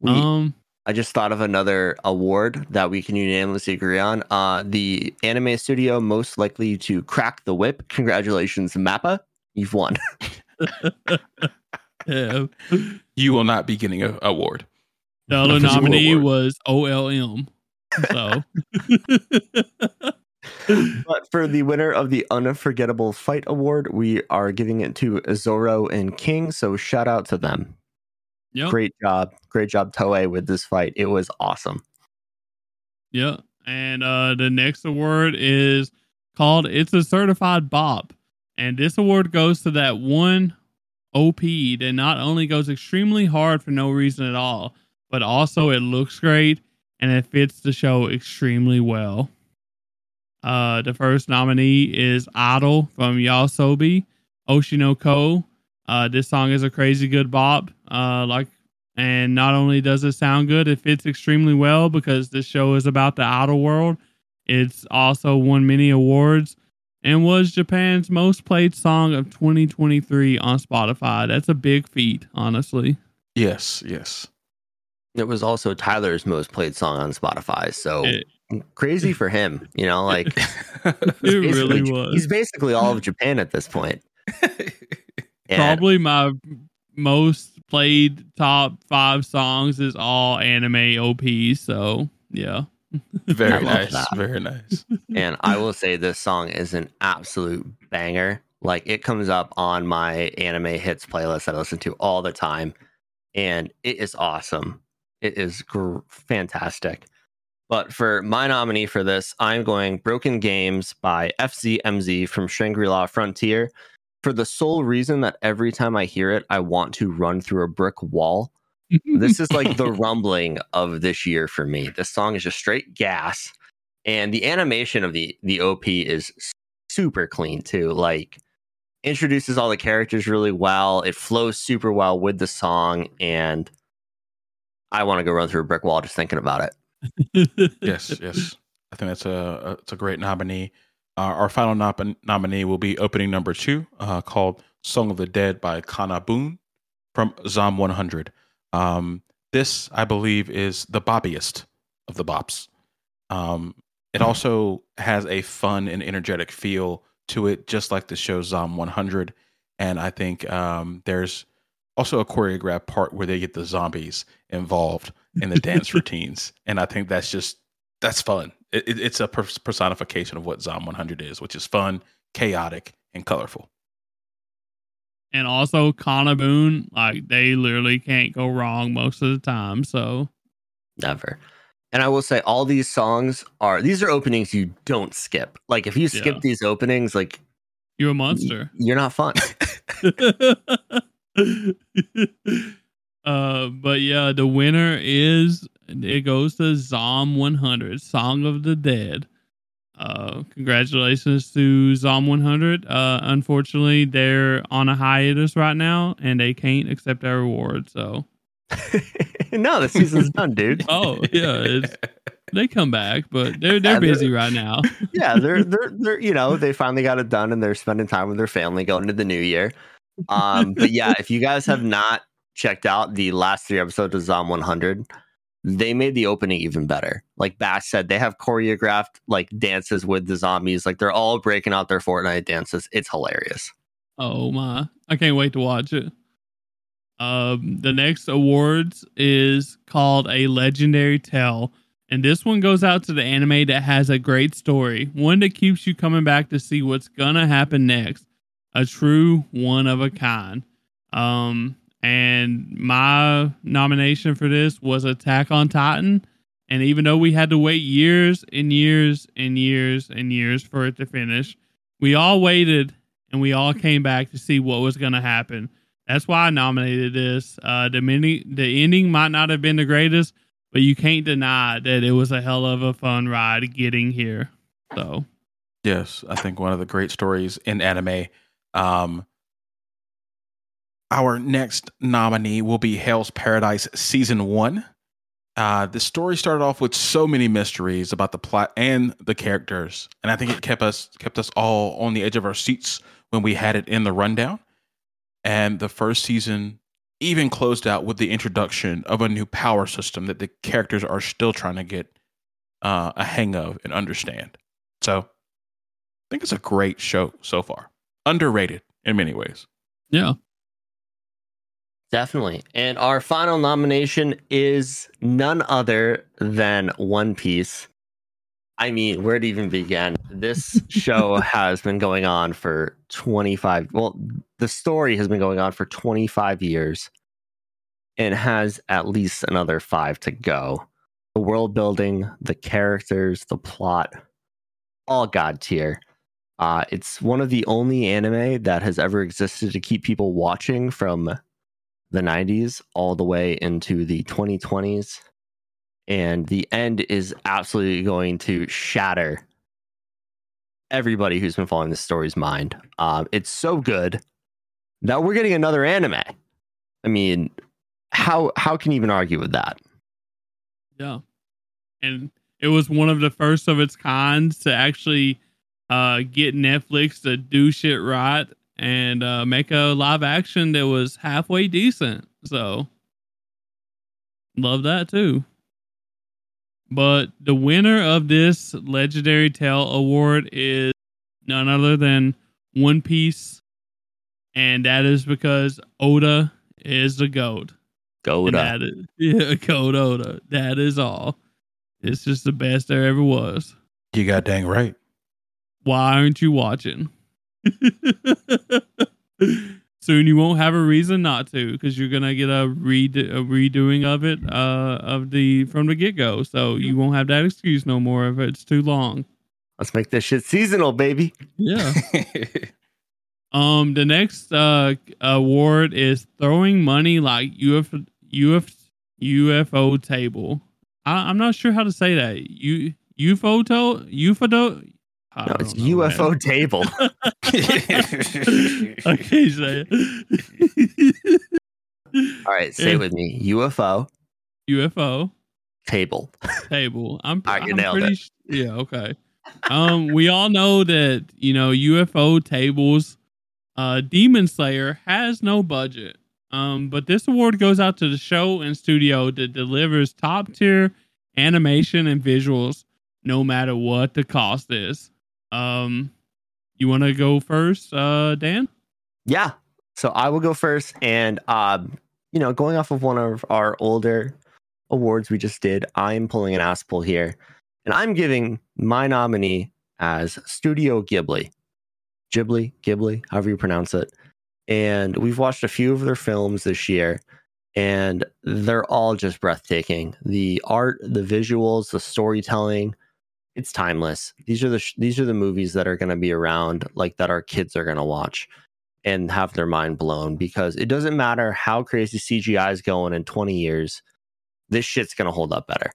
We, um I just thought of another award that we can unanimously agree on. Uh, the anime studio most likely to crack the whip. Congratulations, Mappa. You've won. yeah. You will not be getting an award. The other Official nominee award. was OLM. So but for the winner of the Unforgettable Fight Award, we are giving it to Zoro and King. So shout out to them. yep. Great job. Great job, Toei, with this fight. It was awesome. Yeah. And uh the next award is called It's a Certified Bop. And this award goes to that one OP that not only goes extremely hard for no reason at all, but also it looks great and it fits the show extremely well. Uh the first nominee is Idol from YOASOBI, Oshinoko. Uh this song is a crazy good bop. Uh like and not only does it sound good, it fits extremely well because this show is about the idol world. It's also won many awards and was Japan's most played song of 2023 on Spotify. That's a big feat, honestly. Yes, yes. It was also Tyler's most played song on Spotify. So It- crazy for him. You know, like It he's really basically- was. He's basically all of Japan at this point. Probably my most played top five songs is all anime OPs. So, yeah. Very nice. that. Very nice. and I will say this song is an absolute banger. Like it comes up on my anime hits playlist that I listen to all the time, and it is awesome. It is gr- fantastic. But for my nominee for this, I'm going Broken Games by FZMZ from Shangri La Frontier for the sole reason that every time I hear it, I want to run through a brick wall. This is like the rumbling of this year for me. This song is just straight gas and the animation of the the op is super clean too like introduces all the characters really well it flows super well with the song and i want to go run through a brick wall just thinking about it yes, yes. I think that's a, a it's a great nominee. Uh, our final nom- nominee will be opening number two, uh, called "Song of the Dead" by Kana Boon from Zom 100. Um, this, I believe, is the bobbiest of the bops. Um, it also has a fun and energetic feel to it, just like the show Zom 100. And I think um, there's also a choreographed part where they get the zombies involved in the dance routines, and I think that's just that's fun. It, it- it's a personification of what Zom 100 is, which is fun, chaotic, and colorful. And also Kana Boon, like they literally can't go wrong most of the time. So never and i will say all these songs are these are openings you don't skip like if you skip Yeah. these openings like you're a monster. you're not fun uh, but yeah, the winner is it goes to Zom 100, Song of the Dead. Uh, congratulations to Zom 100. Uh, unfortunately, they're on a hiatus right now and they can't accept our reward. So, no the season's done dude oh yeah, they come back, but they're they're Yeah, they're- busy right now. yeah, they're they're they're you know they finally got it done and they're spending time with their family going into the new year. Um, but yeah, if you guys have not checked out the last three episodes of Zom 100, they made the opening even better. Like Bash said, they have choreographed like dances with the zombies. Like they're all breaking out their Fortnite dances. It's hilarious. Oh my! I can't wait to watch it. Um, the next awards is called a legendary tale, and this one goes out to the anime that has a great story, one that keeps you coming back to see what's gonna happen next. A true one of a kind. Um, and my nomination for this was Attack on Titan. And even though we had to wait years and years and years and years for it to finish, we all waited and we all came back to see what was going to happen. That's why I nominated this. Uh, the mini, the ending might not have been the greatest, but you can't deny that it was a hell of a fun ride getting here. So, yes, I think one of the great stories in anime. Um, our next nominee will be Hell's Paradise Season 1. Uh, the story started off with so many mysteries about the plot and the characters, and I think it kept us kept us all on the edge of our seats when we had it in the rundown. And the first season even closed out with the introduction of a new power system that the characters are still trying to get uh, a hang of and understand. So, I think it's a great show so far. Underrated in many ways. Yeah. Definitely. And our final nomination is none other than One Piece. I mean, where to even begin? This show has been going on for 25. Well, the story has been going on for 25 years and has at least another five to go. The world building, the characters, the plot, all God tier. Uh, it's one of the only anime that has ever existed to keep people watching from the 90s all the way into the 2020s. And the end is absolutely going to shatter everybody who's been following this story's mind. Um, it's so good that we're getting another anime. I mean, how how can you even argue with that? Yeah, and it was one of the first of its kinds to actually uh, get Netflix to do shit right and uh, make a live action that was halfway decent. So love that too. But the winner of this Legendary Tale Award is none other than One Piece, and that is because Oda is the goat. Goda. That is, yeah, goat Oda. That is all. It's just the best there ever was. You got dang right. Why aren't you watching? Soon you won't have a reason not to because you're gonna get a, read a redoing of it uh, of the from the get go. So you won't have that excuse no more if it's too long. Let's make this shit seasonal, baby. Yeah. um. The next uh award is throwing money like UF, UF, UFO table. I, I'm not sure how to say that. U UFO to UFO I no, it's know, UFO man. table. okay, say it. All right, say it with me. UFO. UFO. Table. Table. I'm, right, I'm pretty it. Sh- yeah, okay. Um, we all know that, you know, UFO tables, uh, Demon Slayer has no budget. Um, but this award goes out to the show and studio that delivers top tier animation and visuals no matter what the cost is. Um, you want to go first, uh, Dan? Yeah. So I will go first, and um, you know, going off of one of our older awards we just did, I'm pulling an ass pull here, and I'm giving my nominee as Studio Ghibli, Ghibli, Ghibli, however you pronounce it. And we've watched a few of their films this year, and they're all just breathtaking. The art, the visuals, the storytelling, it's timeless. These are the sh- these are the movies that are going to be around, like that our kids are going to watch and have their mind blown because it doesn't matter how crazy CGI is going in 20 years, this shit's going to hold up better.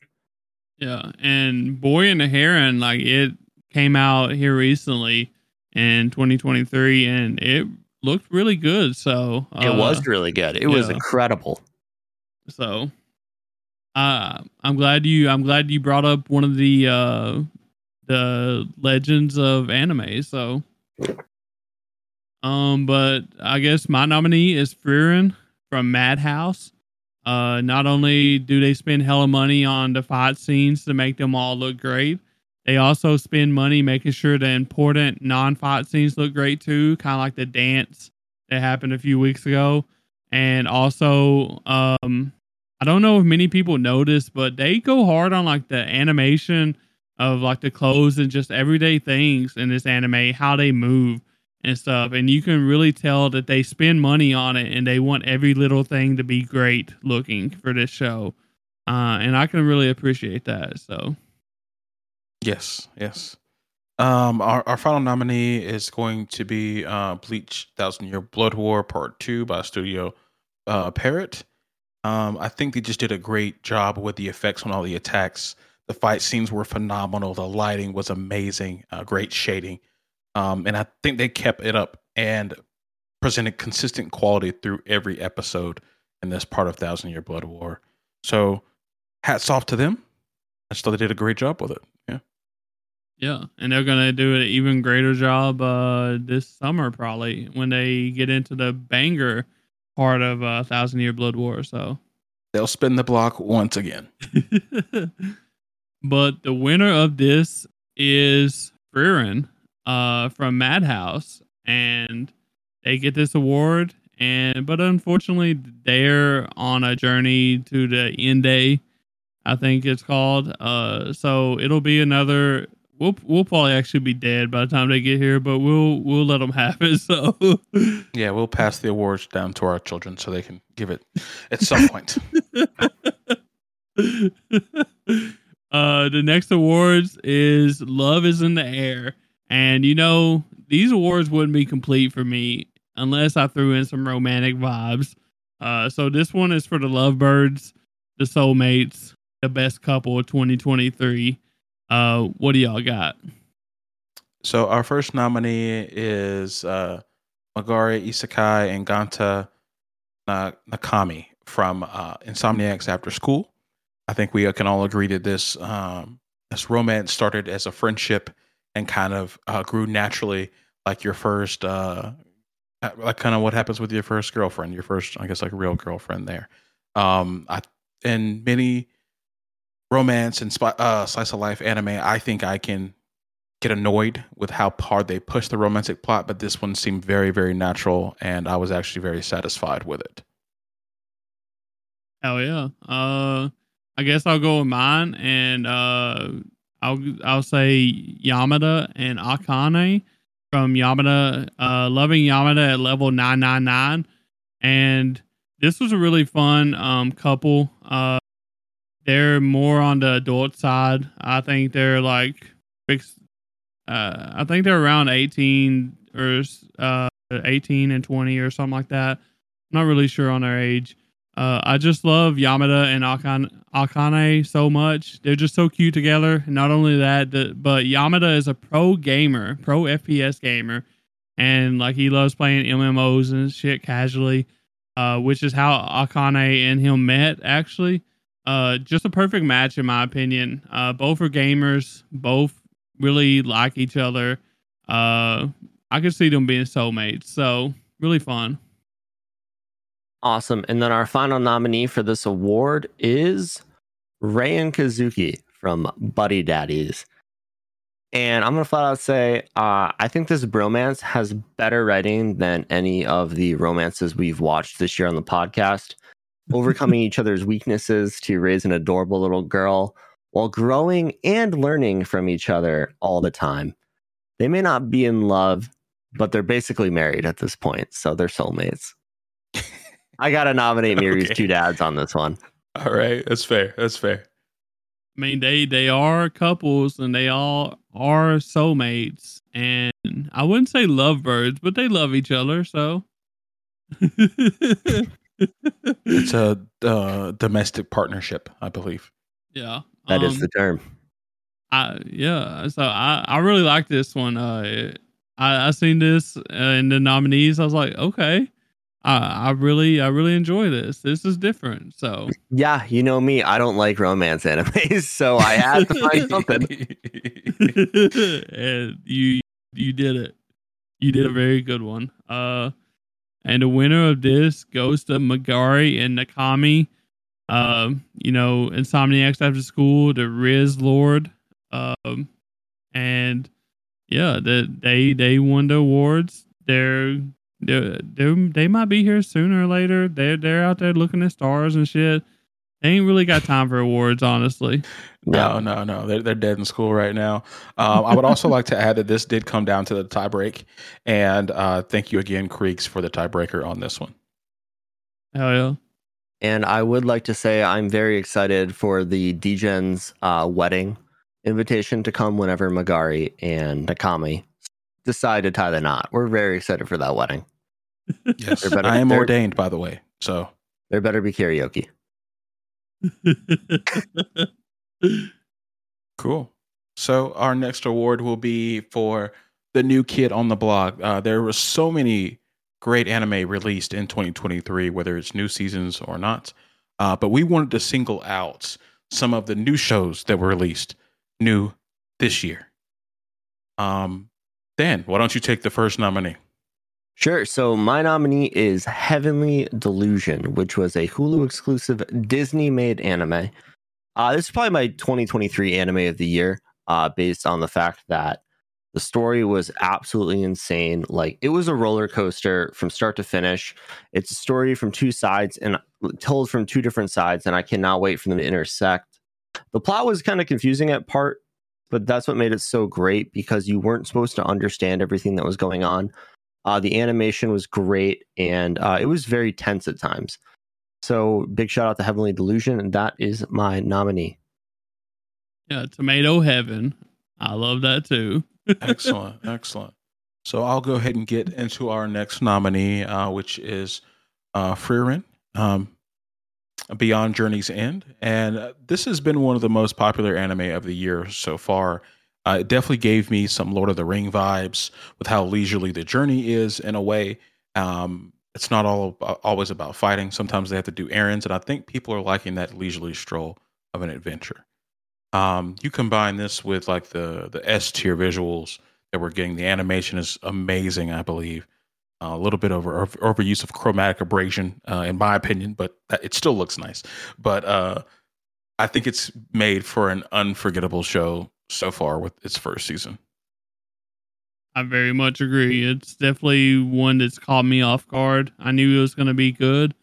Yeah, and Boy and the Heron, like it came out here recently in 2023, and it looked really good. So uh, it was really good. It yeah. was incredible. So uh, I'm glad you I'm glad you brought up one of the uh the legends of anime. So um but I guess my nominee is Frieren from Madhouse. Uh not only do they spend hella money on the fight scenes to make them all look great, they also spend money making sure the important non-fight scenes look great too, kind of like the dance that happened a few weeks ago. And also um I don't know if many people notice, but they go hard on like the animation of like the clothes and just everyday things in this anime, how they move and stuff. And you can really tell that they spend money on it and they want every little thing to be great looking for this show. Uh, and I can really appreciate that. So, yes, yes. Um, our, our final nominee is going to be uh, Bleach Thousand Year Blood War Part Two by Studio uh, Parrot. Um, I think they just did a great job with the effects on all the attacks. The fight scenes were phenomenal. The lighting was amazing. Uh, great shading, um, and I think they kept it up and presented consistent quality through every episode in this part of Thousand Year Blood War. So, hats off to them. I thought they did a great job with it. Yeah. Yeah, and they're gonna do an even greater job uh, this summer probably when they get into the banger part of uh, Thousand Year Blood War. So they'll spin the block once again. but the winner of this is Frieren uh, from Madhouse, and they get this award. And but unfortunately, they're on a journey to the end day. I think it's called. Uh, so it'll be another we'll we'll probably actually be dead by the time they get here, but we'll we'll let them have it. So yeah, we'll pass the awards down to our children so they can give it at some point. uh, the next awards is Love is in the Air, and you know these awards wouldn't be complete for me unless I threw in some romantic vibes. Uh, so this one is for the lovebirds, the soulmates, the best couple of 2023. Uh, what do y'all got? So our first nominee is uh, Magari Isaki and Ganta Nakami from uh, Insomniacs After School. I think we can all agree that this um, this romance started as a friendship and kind of uh, grew naturally, like your first, uh, like kind of what happens with your first girlfriend, your first, I guess, like real girlfriend. There, um, I, and many romance and uh, slice of life anime, I think I can get annoyed with how hard they push the romantic plot, but this one seemed very, very natural, and I was actually very satisfied with it. Hell yeah! Uh, I guess I'll go with mine, and uh, I'll I'll say Yamada and Akane from Yamada, uh, loving Yamada at level nine nine nine, and this was a really fun um couple. Uh, they're more on the adult side. I think they're like uh, I think they're around 18 or uh, 18 and 20 or something like that. I'm not really sure on their age. Uh, I just love Yamada and Akane, Akane so much. They're just so cute together. not only that, the, but Yamada is a pro gamer, pro FPS gamer, and like he loves playing MMOs and shit casually, uh, which is how Akane and him met actually. Uh, just a perfect match in my opinion. Uh, both are gamers. Both really like each other. Uh, I could see them being soulmates. So really fun. Awesome. And then our final nominee for this award is Ray and Kazuki from Buddy Daddies. And I'm gonna flat out say, uh, I think this bromance has better writing than any of the romances we've watched this year on the podcast overcoming each other's weaknesses to raise an adorable little girl while growing and learning from each other all the time. They may not be in love, but they're basically married at this point, so they're soulmates. I gotta nominate Miri's okay. two dads on this one. All right, that's fair. That's fair. I mean, they they are couples and they all are soulmates, and I wouldn't say lovebirds, but they love each other. So it's a uh, domestic partnership, I believe. Yeah, that um, is the term. I yeah, so I I really like this one. Uh, I I seen this uh, in the nominees. I was like, okay, I I really I really enjoy this. This is different. So yeah, you know me, I don't like romance animes, so I had to find something. and you you did it. You did a very good one. Uh and the winner of this goes to Magari and Nakami. Uh, you know, Insomniacs After School, the Riz Lord. Um, and yeah, the, they they won the awards. They're they they might be here sooner or later. They're they're out there looking at stars and shit. They ain't really got time for awards, honestly. No, no, no. They're they're dead in school right now. Um, I would also like to add that this did come down to the tiebreak, and uh, thank you again, Creeks, for the tiebreaker on this one. Hell yeah! And I would like to say I'm very excited for the Degens uh, wedding invitation to come whenever Magari and Nakami decide to tie the knot. We're very excited for that wedding. Yes, better- I am ordained, by the way. So There better be karaoke. cool. So our next award will be for the new kid on the block. Uh, there were so many great anime released in 2023, whether it's new seasons or not. Uh, but we wanted to single out some of the new shows that were released new this year. Um, Dan, why don't you take the first nominee? Sure. So my nominee is Heavenly Delusion, which was a Hulu exclusive Disney made anime. Uh, this is probably my 2023 anime of the year, uh, based on the fact that the story was absolutely insane. Like it was a roller coaster from start to finish. It's a story from two sides and told from two different sides, and I cannot wait for them to intersect. The plot was kind of confusing at part, but that's what made it so great because you weren't supposed to understand everything that was going on. Uh, the animation was great and uh, it was very tense at times. So big shout out to Heavenly Delusion, and that is my nominee. yeah, Tomato Heaven. I love that too. excellent, excellent. So I'll go ahead and get into our next nominee, uh, which is uh, Frieren, um, Beyond Journey's End, and uh, this has been one of the most popular anime of the year so far. Uh, it definitely gave me some Lord of the Ring vibes with how leisurely the journey is in a way. Um, it's not all about, always about fighting. Sometimes they have to do errands, and I think people are liking that leisurely stroll of an adventure. Um, you combine this with like the the S tier visuals that we're getting. The animation is amazing, I believe. Uh, a little bit over, over overuse of chromatic aberration, uh, in my opinion, but it still looks nice. But uh, I think it's made for an unforgettable show so far with its first season. I very much agree. It's definitely one that's caught me off guard. I knew it was going to be good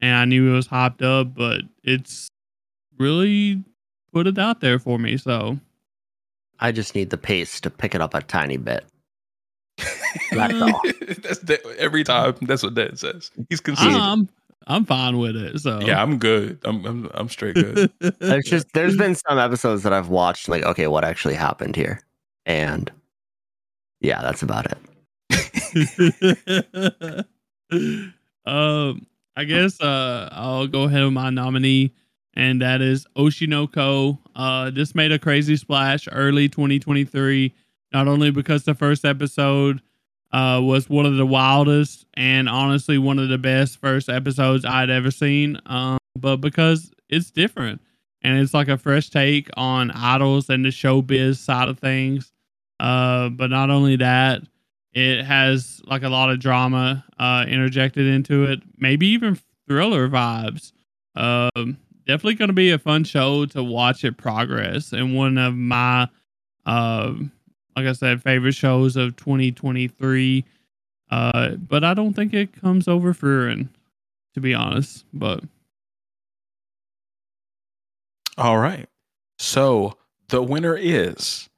and I knew it was hyped up, but it's really put it out there for me. So, I just need the pace to pick it up a tiny bit. That's all. that's that, every time. That's what Dan says. He's conceded. I'm I'm fine with it. So, yeah, I'm good. I'm I'm, I'm straight good. There's just there's been some episodes that I've watched, like, okay, what actually happened here? And yeah, that's about it. um, I guess uh, I'll go ahead with my nominee, and that is Oshinoko. Uh, this made a crazy splash early 2023, not only because the first episode uh, was one of the wildest and honestly one of the best first episodes I'd ever seen, um, but because it's different and it's like a fresh take on idols and the showbiz side of things. Uh, but not only that, it has like a lot of drama uh, interjected into it, maybe even thriller vibes. Um, definitely going to be a fun show to watch it progress, and one of my, uh, like I said, favorite shows of 2023. Uh, but I don't think it comes over for, to be honest. But All right. So the winner is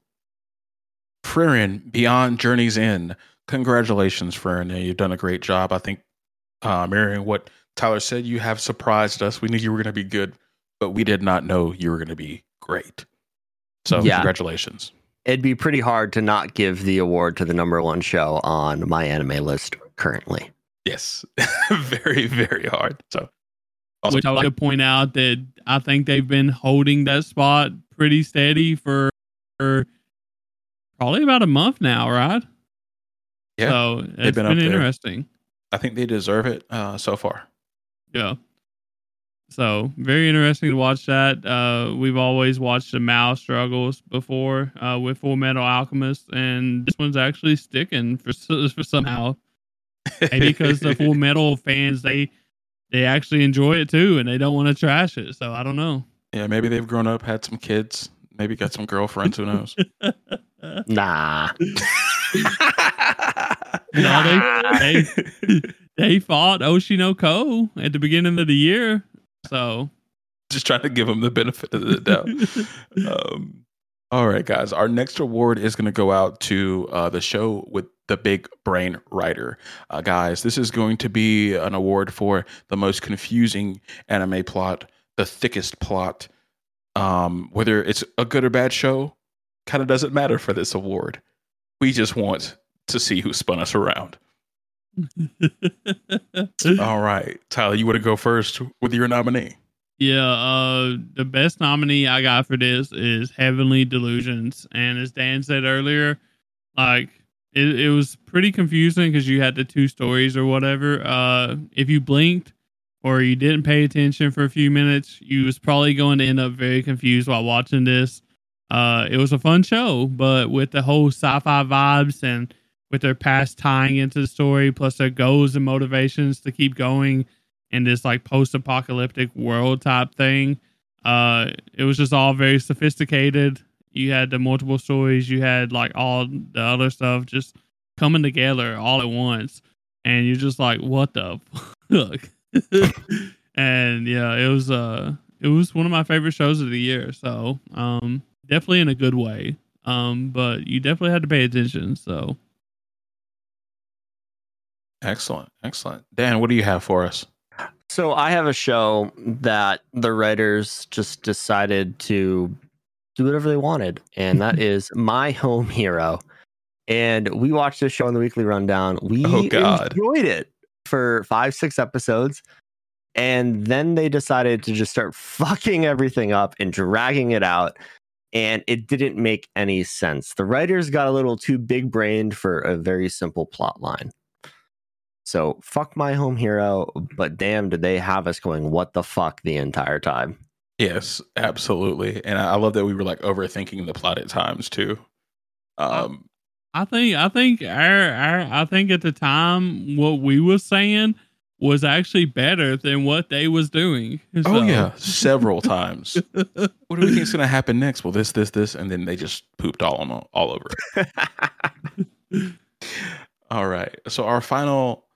Frieren Beyond Journey's End. Congratulations, Frieren. You've done a great job. I think, uh, mirroring what Tyler said, you have surprised us. We knew you were going to be good, but we did not know you were going to be great. So, Yeah. congratulations. It'd be pretty hard to not give the award to the number one show on my anime list currently. Yes. very, very hard. So, awesome. which I want to point out that I think they've been holding that spot pretty steady for, for probably about a month now, right? Yeah, so it's been been, interesting. I think they deserve it uh, so far. Yeah. So very interesting to watch that. Uh, we've always watched the MAL struggles before uh, with Full Metal Alchemist, and this one's actually sticking for, for somehow. Maybe because the Full Metal fans they they actually enjoy it too, and they don't want to trash it. So I don't know. yeah, maybe they've grown up, had some kids, maybe got some girlfriends. Who knows? Nah. No, they they they fought Oshinoko at the beginning of the year. So just trying to give them the benefit of the doubt. um, all right, guys. Our next award is going to go out to uh, the show with the big brain writer. Uh, guys, this is going to be an award for the most confusing anime plot, the thickest plot. Um, whether it's a good or bad show, kind of doesn't matter for this award. We just want to see who spun us around. All right, Tyler, you want to go first with your nominee? Yeah, uh, the best nominee I got for this is Heavenly Delusions, and as Dan said earlier, like it, it was pretty confusing because you had the two stories or whatever. Uh, if you blinked or you didn't pay attention for a few minutes, you was probably going to end up very confused while watching this. Uh, it was a fun show, but with the whole sci-fi vibes and with their past tying into the story, plus their goals and motivations to keep going in this like post-apocalyptic world type thing, uh, it was just all very sophisticated you had the multiple stories, you had like all the other stuff just coming together all at once, and you're just like, what the fuck? and yeah, it was uh, it was one of my favorite shows of the year. So um, definitely in a good way. Um, but you definitely had to pay attention. So excellent, excellent. Dan, what do you have for us? So I have a show that the writers just decided to do whatever they wanted, and that is My Home Hero. And we watched this show in the weekly rundown. We oh, enjoyed it for five, six episodes. And then they decided to just start fucking everything up and dragging it out. And it didn't make any sense. The writers got a little too big brained for a very simple plot line. So fuck my home hero, but damn, did they have us going, what the fuck the entire time? Yes, absolutely. And I love that we were like overthinking the plot at times too. Um I think I think our, our I think at the time what we were saying was actually better than what they was doing. So. Oh yeah, several times. what do we think is going to happen next? Well, this, this, this, and then they just pooped all on all over. all right. So our final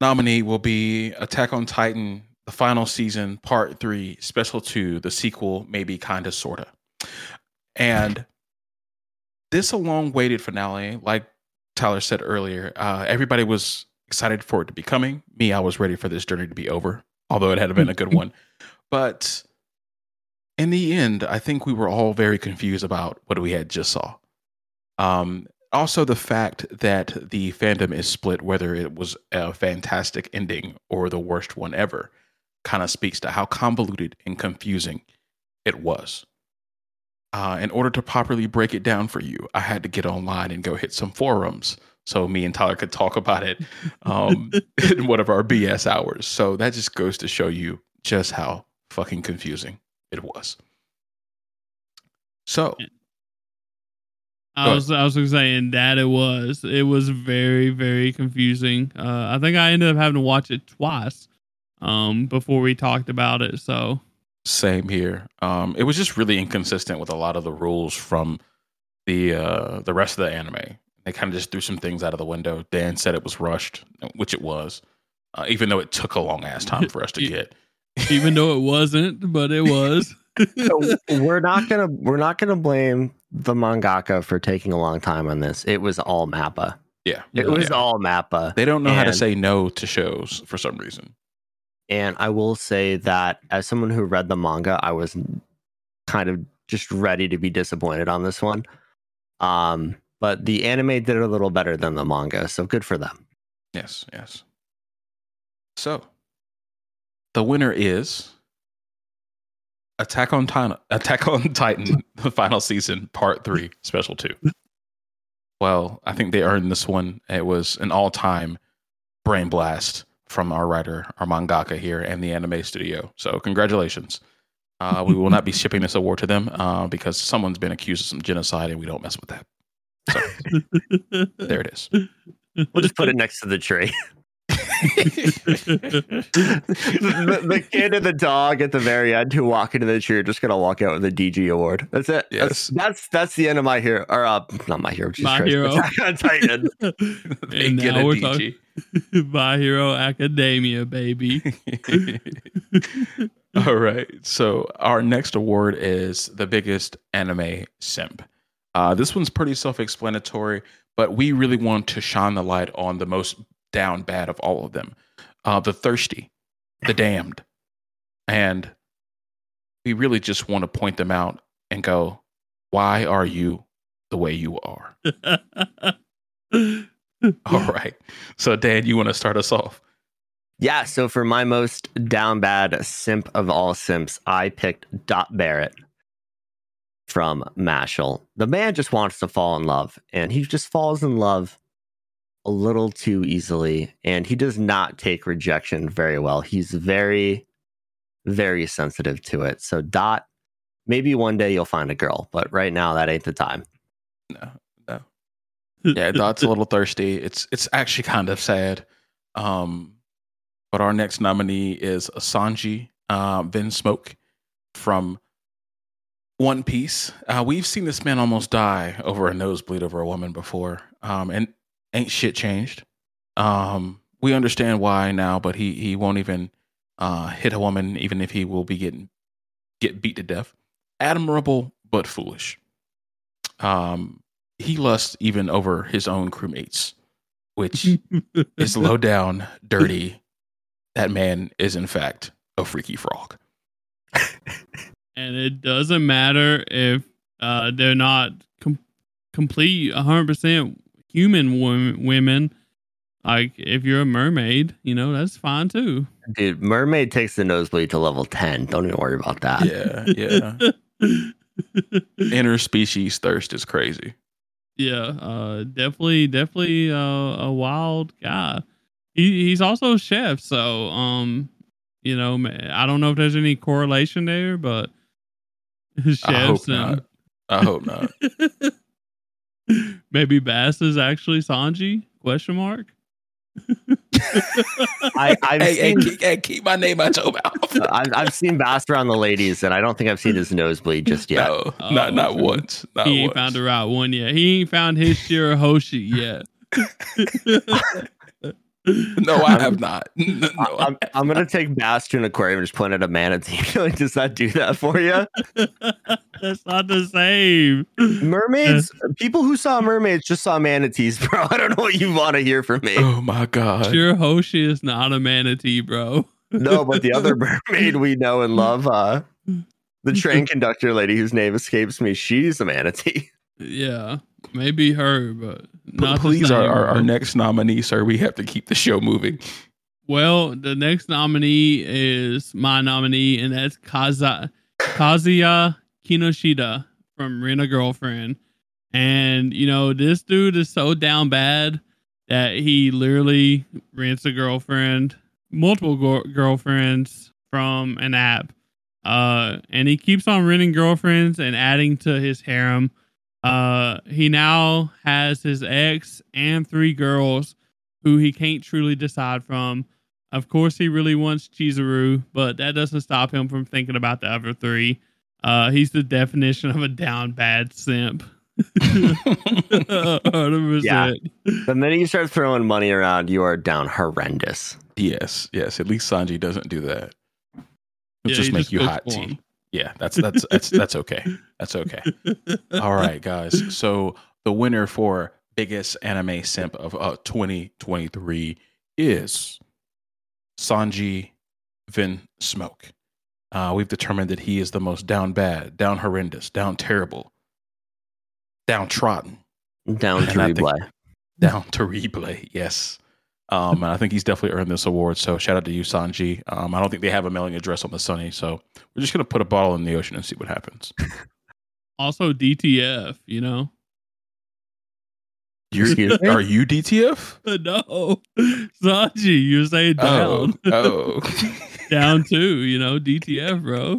nominee will be Attack on Titan the final season, part three, special two, the sequel, maybe kinda sorta. And this a long waited finale, like Tyler said earlier, uh, everybody was excited for it to be coming. Me, I was ready for this journey to be over, although it had been a good one. But in the end, I think we were all very confused about what we had just saw. Um, also, the fact that the fandom is split, whether it was a fantastic ending or the worst one ever kind of speaks to how convoluted and confusing it was. Uh, in order to properly break it down for you, I had to get online and go hit some forums so me and Tyler could talk about it um, in one of our BS hours. So that just goes to show you just how fucking confusing it was. So I was I was saying that it was it was very very confusing. Uh, I think I ended up having to watch it twice um, before we talked about it. So same here. Um, it was just really inconsistent with a lot of the rules from the uh, the rest of the anime. They kind of just threw some things out of the window. Dan said it was rushed, which it was, uh, even though it took a long ass time for us to get. even though it wasn't, but it was. so we're not gonna we're not gonna blame the mangaka for taking a long time on this. It was all Mappa. Yeah, it was all Mappa. They don't know and, how to say no to shows for some reason. And I will say that as someone who read the manga, I was kind of just ready to be disappointed on this one. Um, but the anime did a little better than the manga, so good for them. Yes, yes. So, the winner is Attack on Titan, Attack on Titan, the final season, part three, special two. Well, I think they earned this one. It was an all-time brain blast from our writer, our mangaka here, and the anime studio. So congratulations. Uh, we will not be shipping this award to them uh, because someone's been accused of some genocide, and we don't mess with that. So there it is. We'll just put it next to the tree. the, the, kid and the dog at the very end who walk into the tree are just gonna walk out with a DG award. That's it. Yes. That's that's, that's the end of my hero or uh not my hero. Jesus my Christ, hero. Attack on Titan. and now we're talking My Hero Academia, baby. All right. So our next award is the biggest anime simp. Uh, this one's pretty self-explanatory, but we really want to shine the light on the most down bad of all of them uh, the thirsty, the damned. And we really just want to point them out and go, why are you the way you are? All right. So, Dan, you want to start us off? Yeah, so for my most down bad simp of all simps, I picked Dot Barrett from Mashle. The man just wants to fall in love, and he just falls in love a little too easily, and he does not take rejection very well. He's very, very sensitive to it. So, Dot, maybe one day you'll find a girl, but right now that ain't the time. No, no. Yeah, Dot's a little thirsty. It's it's actually kind of sad. Um, but our next nominee is Asanji uh, Vinsmoke from One Piece. Uh, we've seen this man almost die over a nosebleed over a woman before, um, and ain't shit changed. Um, we understand why now, but he he won't even uh, hit a woman, even if he will be getting get beat to death. Admirable but foolish. Um, he lusts even over his own crewmates, which is low down, dirty. That man is in fact a freaky frog. and it doesn't matter if uh, they're not com- complete 100% human wo- women. Like if you're a mermaid, you know that's fine too. Dude, Mermaid takes the nosebleed to level 10. Don't even worry about that. Yeah, yeah. Interspecies thirst is crazy. Yeah, uh, definitely, definitely uh, a wild guy. He he's also a chef, so um, you know, I don't know if there's any correlation there, but chefs I hope and not. I hope not. maybe Bass is actually Sanji? Question mark. I, I've, hey, hey, keep, hey, keep my name out your mouth. I've, I've seen Bass around the ladies, and I don't think I've seen his nosebleed just yet. No, Oh, not not okay. once. Not he ain't once. found the right one yet. He ain't found his Shirahoshi yet. No, I have not. No, I- I'm, I'm gonna take Bass to an aquarium and just point at a manatee. Like, Does that do that for you? That's not the same. Mermaids, people who saw mermaids just saw manatees, bro. I don't know what you want to hear from me. oh my god. Shirahoshi is not a manatee, bro. No, but the other mermaid we know and love, uh, the train conductor lady whose name escapes me, she's a manatee. Yeah, maybe her, but not please, our, our, our next nominee, sir. We have to keep the show moving. Well, the next nominee is my nominee, and that's Kaza Kazuya Kinoshita from Rent a Girlfriend. And you know, this dude is so down bad that he literally rents a girlfriend, multiple go- girlfriends from an app. Uh, and he keeps on renting girlfriends and adding to his harem. Uh, he now has his ex and three girls who he can't truly decide from. Of course, he really wants Chizuru, but that doesn't stop him from thinking about the other three. Uh, he's the definition of a down bad simp. 100%. Yeah. The minute you start throwing money around, you are down horrendous. yes, yes. At least Sanji doesn't do that. He'll Yeah, just make just you hot tea. Yeah, that's that's that's that's okay. That's okay. All right, guys. So the winner for biggest anime simp of uh, 2023 is Sanji Vin Smoke. Uh, we've determined that he is the most down bad, down horrendous, down terrible, downtrodden, Down And to I replay. down terrible. Yes. Um, and I think he's definitely earned this award. So shout out to you, Sanji. Um, I don't think they have a mailing address on the Sunny, so we're just gonna put a bottle in the ocean and see what happens. Also, DTF, you know? You're, are you DTF? No, Sanji, you're saying Oh, down. oh. down too, you know? DTF, bro.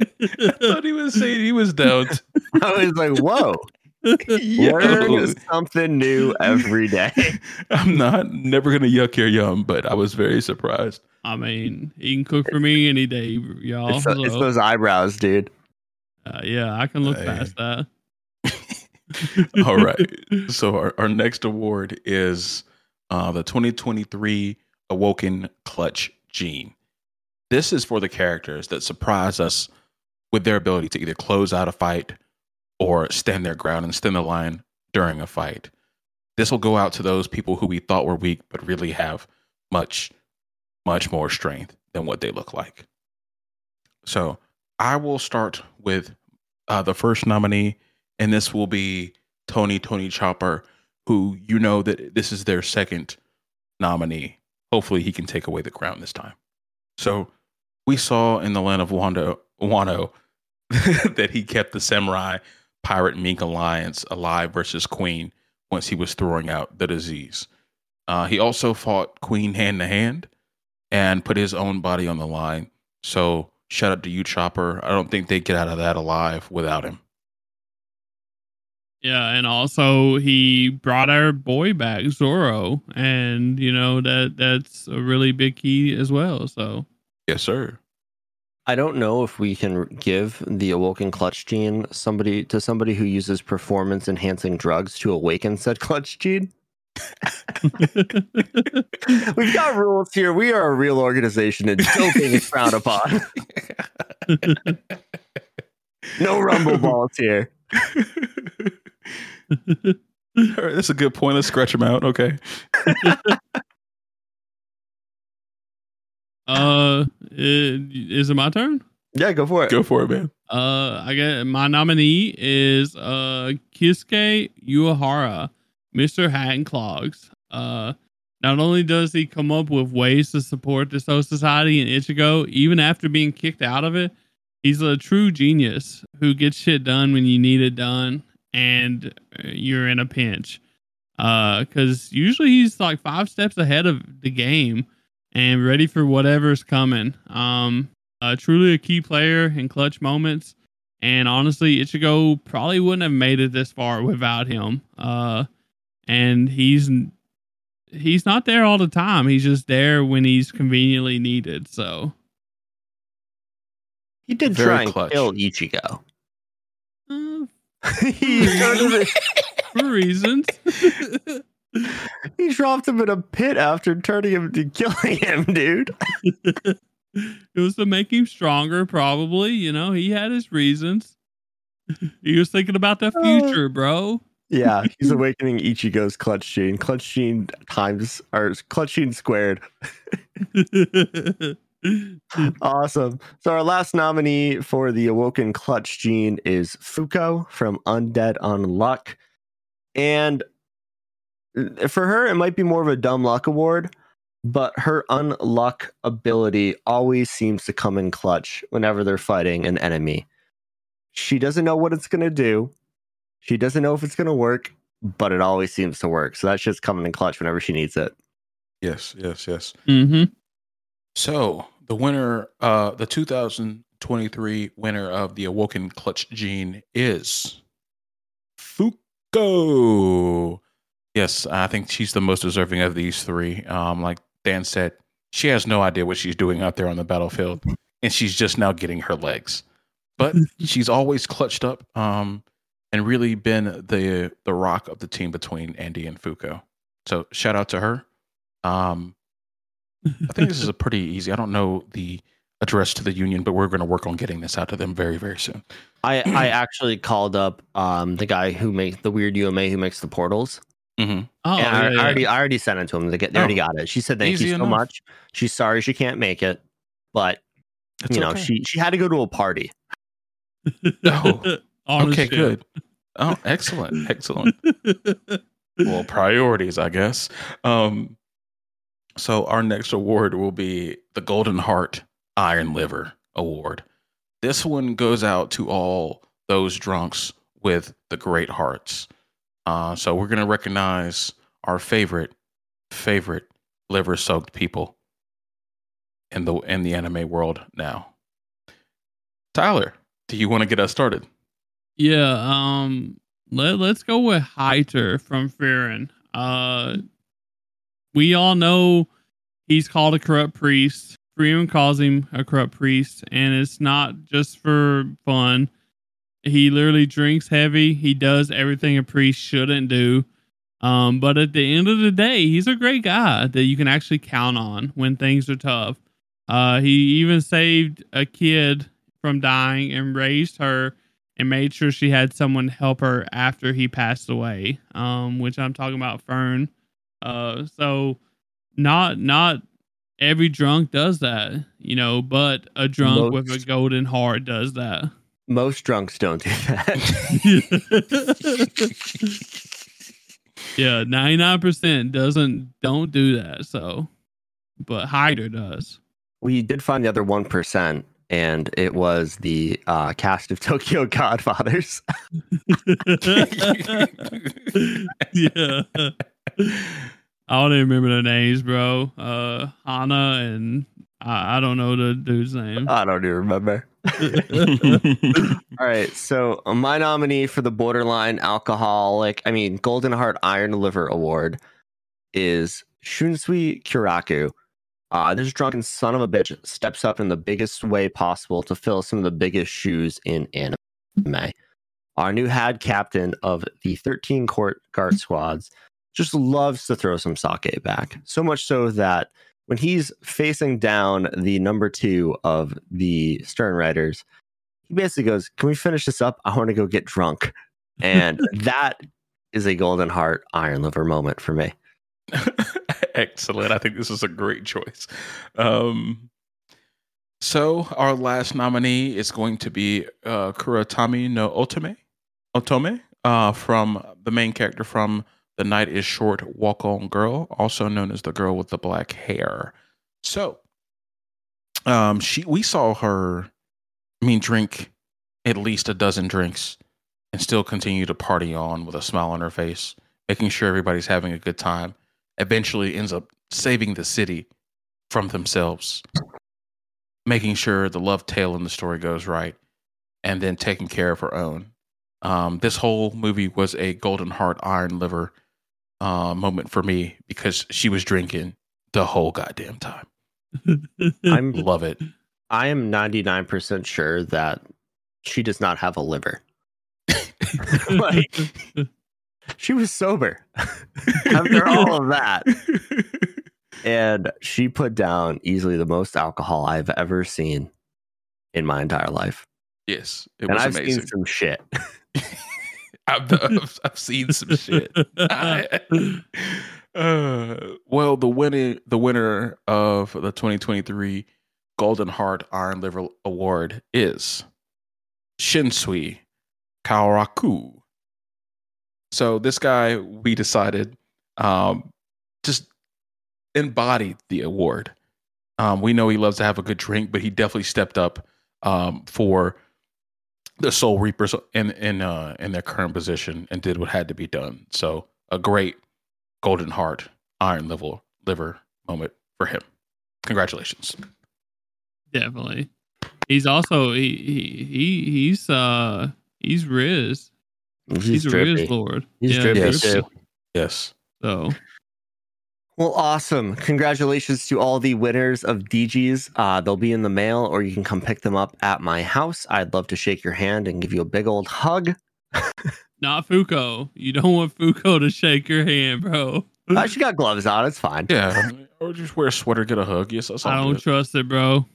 I thought he was saying he was down. t- I was like, whoa, Yo. learn something new every day. I'm not never gonna yuck your yum, but I was very surprised. I mean, he can cook for me any day, y'all. It's, it's so, those eyebrows, dude. uh, yeah, I can look Hey. past that. All right. So our, our next award is uh, the 2023 Awoken Clutch Gene. This is for the characters that surprise us with their ability to either close out a fight or stand their ground and stand the line during a fight. This will go out to those people who we thought were weak, but really have much, much more strength than what they look like. So I will start with uh, the first nominee, and this will be Tony Tony Chopper, who you know that this is their second nominee. Hopefully, he can take away the crown this time. So we saw in the land of Wando, Wano that he kept the samurai pirate mink alliance alive versus Queen once he was throwing out the disease. Uh, he also fought Queen hand to hand and put his own body on the line. So shout out to you, Chopper. I don't think they get out of that alive without him. Yeah, and also he brought our boy back, Zoro, and you know that that's a really big key as well. So yes, sir. I don't know if we can give the awoken clutch gene somebody to somebody who uses performance enhancing drugs to awaken said clutch gene. We've got rules here. We are a real organization, and doping is frowned upon. no rumble balls here. All right, that's a good point. Let's scratch them out. Okay. uh, is it my turn? Yeah, go for it. Go for it, man. Uh, I get my nominee is uh Kisuke Urahara, Mister Hat and Clogs. Uh, not only does he come up with ways to support the Soul Society and Ichigo, even after being kicked out of it, he's a true genius who gets shit done when you need it done and you're in a pinch. Uh, because usually he's like five steps ahead of the game and ready for whatever's coming. Um, uh, truly a key player in clutch moments. And honestly, Ichigo probably wouldn't have made it this far without him. Uh, and he's he's not there all the time. He's just there when he's conveniently needed. So he did Very try and clutch. kill Ichigo. Uh, he for reasons. he dropped him in a pit after turning him to killing him, dude. it was to make him stronger, probably. You know, he had his reasons. He was thinking about the uh, future, bro. Yeah, he's awakening Ichigo's clutch gene. Clutch gene times or clutch gene squared. awesome. So our last nominee for the awoken clutch gene is Fuko from Undead Unluck. And uh, for her, it might be more of a dumb luck award, but her unluck ability always seems to come in clutch whenever they're fighting an enemy. She doesn't know what it's going to do. She doesn't know if it's going to work, but it always seems to work. So that's just coming in clutch whenever she needs it. Yes, yes, yes. Mm-hmm. So the winner, uh, the 2023 winner of the Awoken Clutch Gene is Fuko. Yes, I think she's the most deserving of these three. Um, like Dan said, she has no idea what she's doing out there on the battlefield, and she's just now getting her legs. But she's always clutched up, um, and really been the the rock of the team between Andy and Fuko. So shout out to her. Um, I think this is a pretty easy. I don't know the address to the union, but we're going to work on getting this out to them very, very soon. I I actually called up um the guy who makes the weird UMA who makes the portals. Mm-hmm. Oh, and I, yeah, I, already I already sent it to him. They, get, they oh. already got it. She said thank Easy you so enough. much. She's sorry she can't make it, but it's you know okay. she she had to go to a party. oh, okay, shit. good. Oh, excellent, excellent. well, priorities, I guess. Um, so our next award will be the Golden Heart Iron Liver Award. This one goes out to all those drunks with the great hearts. Uh, so we're gonna recognize our favorite, favorite liver soaked people in the in the anime world now. Tyler, do you want to get us started? Yeah, um let, let's go with Heiter from Frieren. Uh we all know he's called a corrupt priest. Frieren calls him a corrupt priest, and it's not just for fun. He literally drinks heavy. He does everything a priest shouldn't do. Um, but at the end of the day, he's a great guy that you can actually count on when things are tough. Uh, he even saved a kid from dying and raised her and made sure she had someone help her after he passed away. Um, which I'm talking about Fern. Uh, so not not every drunk does that, you know, but a drunk most, with a golden heart does that. Most drunks don't do that. yeah, ninety nine percent doesn't don't do that. So, but Heiter does. we did find the other one percent, and it was the uh, cast of Tokyo Godfathers. yeah. I don't even remember their names, bro. Uh, Hana and I, I don't know the dude's name. I don't even remember. All right, so uh, my nominee for the borderline alcoholic, I mean, Golden Heart Iron Liver Award is Shunsui Kyoraku. Uh, this drunken son of a bitch steps up in the biggest way possible to fill some of the biggest shoes in anime. Our new head captain of the 13 court guard squads just loves to throw some sake back. So much so that when he's facing down the number two of the Stern Riders, he basically goes, Can we finish this up? I want to go get drunk. And that is a golden heart iron liver moment for me. Excellent. I think this is a great choice. Um, so our last nominee is going to be uh, Kurokami no Otome, Otome, uh, from the main character from The Night Is Short, Walk On Girl, also known as the girl with the black hair. So, um, she we saw her, I mean, drink at least a dozen drinks and still continue to party on with a smile on her face, making sure everybody's having a good time eventually ends up saving the city from themselves, making sure the love tale in the story goes right, and then taking care of her own. Um, this whole movie was a golden heart, iron liver uh, moment for me because she was drinking the whole goddamn time. I'm Love it. I am 99% sure that she does not have a liver. like she was sober after all of that. And she put down easily the most alcohol I've ever seen in my entire life. yes, it and was I've amazing. seen some shit. I've, I've, I've seen some shit. Uh, well, the winner, the winner of the 2023 Golden Heart Iron Liver Award is Shunsui Kyoraku. So this guy, we decided, um, just embodied the award. Um, we know he loves to have a good drink, but he definitely stepped up um, for the Soul Reapers in in uh, in their current position and did what had to be done. So a great Golden Heart Iron Level Liver moment for him. Congratulations. Definitely. He's also he he, he he's uh he's Riz. He's, He's, a. Riz Lord. He's yeah, drippy Yes. too. Yes. So Well, awesome. Congratulations to all the winners of DEGEYs. Uh, they'll be in the mail, or you can come pick them up at my house. I'd love to shake your hand and give you a big old hug. not Fuko. You don't want Fuko to shake your hand, bro. Uh, she got gloves on. It's fine. Yeah. or just wear a sweater, get a hug. Yes, that's all I don't good. trust it, bro.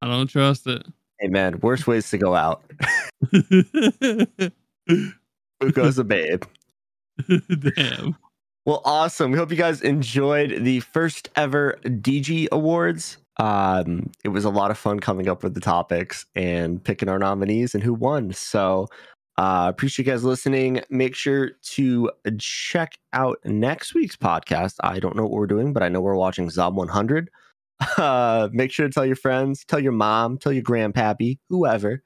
I don't trust it. Hey, man, worst ways to go out. Fuko's a babe. Damn. Well, awesome. We hope you guys enjoyed the first ever DEGEY Awards. Um, it was a lot of fun coming up with the topics and picking our nominees and who won. So, uh, appreciate you guys listening. Make sure to check out next week's podcast. I don't know what we're doing, but I know we're watching Zom 100. Uh, make sure to tell your friends, tell your mom, tell your grandpappy, whoever,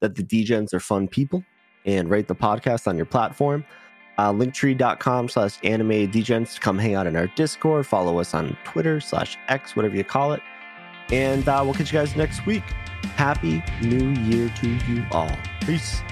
that the Degens are fun people and rate the podcast on your platform uh, linktree.com slash anime degens come hang out in our discord. Follow us on twitter slash x whatever you call it. And uh, we'll catch you guys next week. Happy new year to you all. Peace.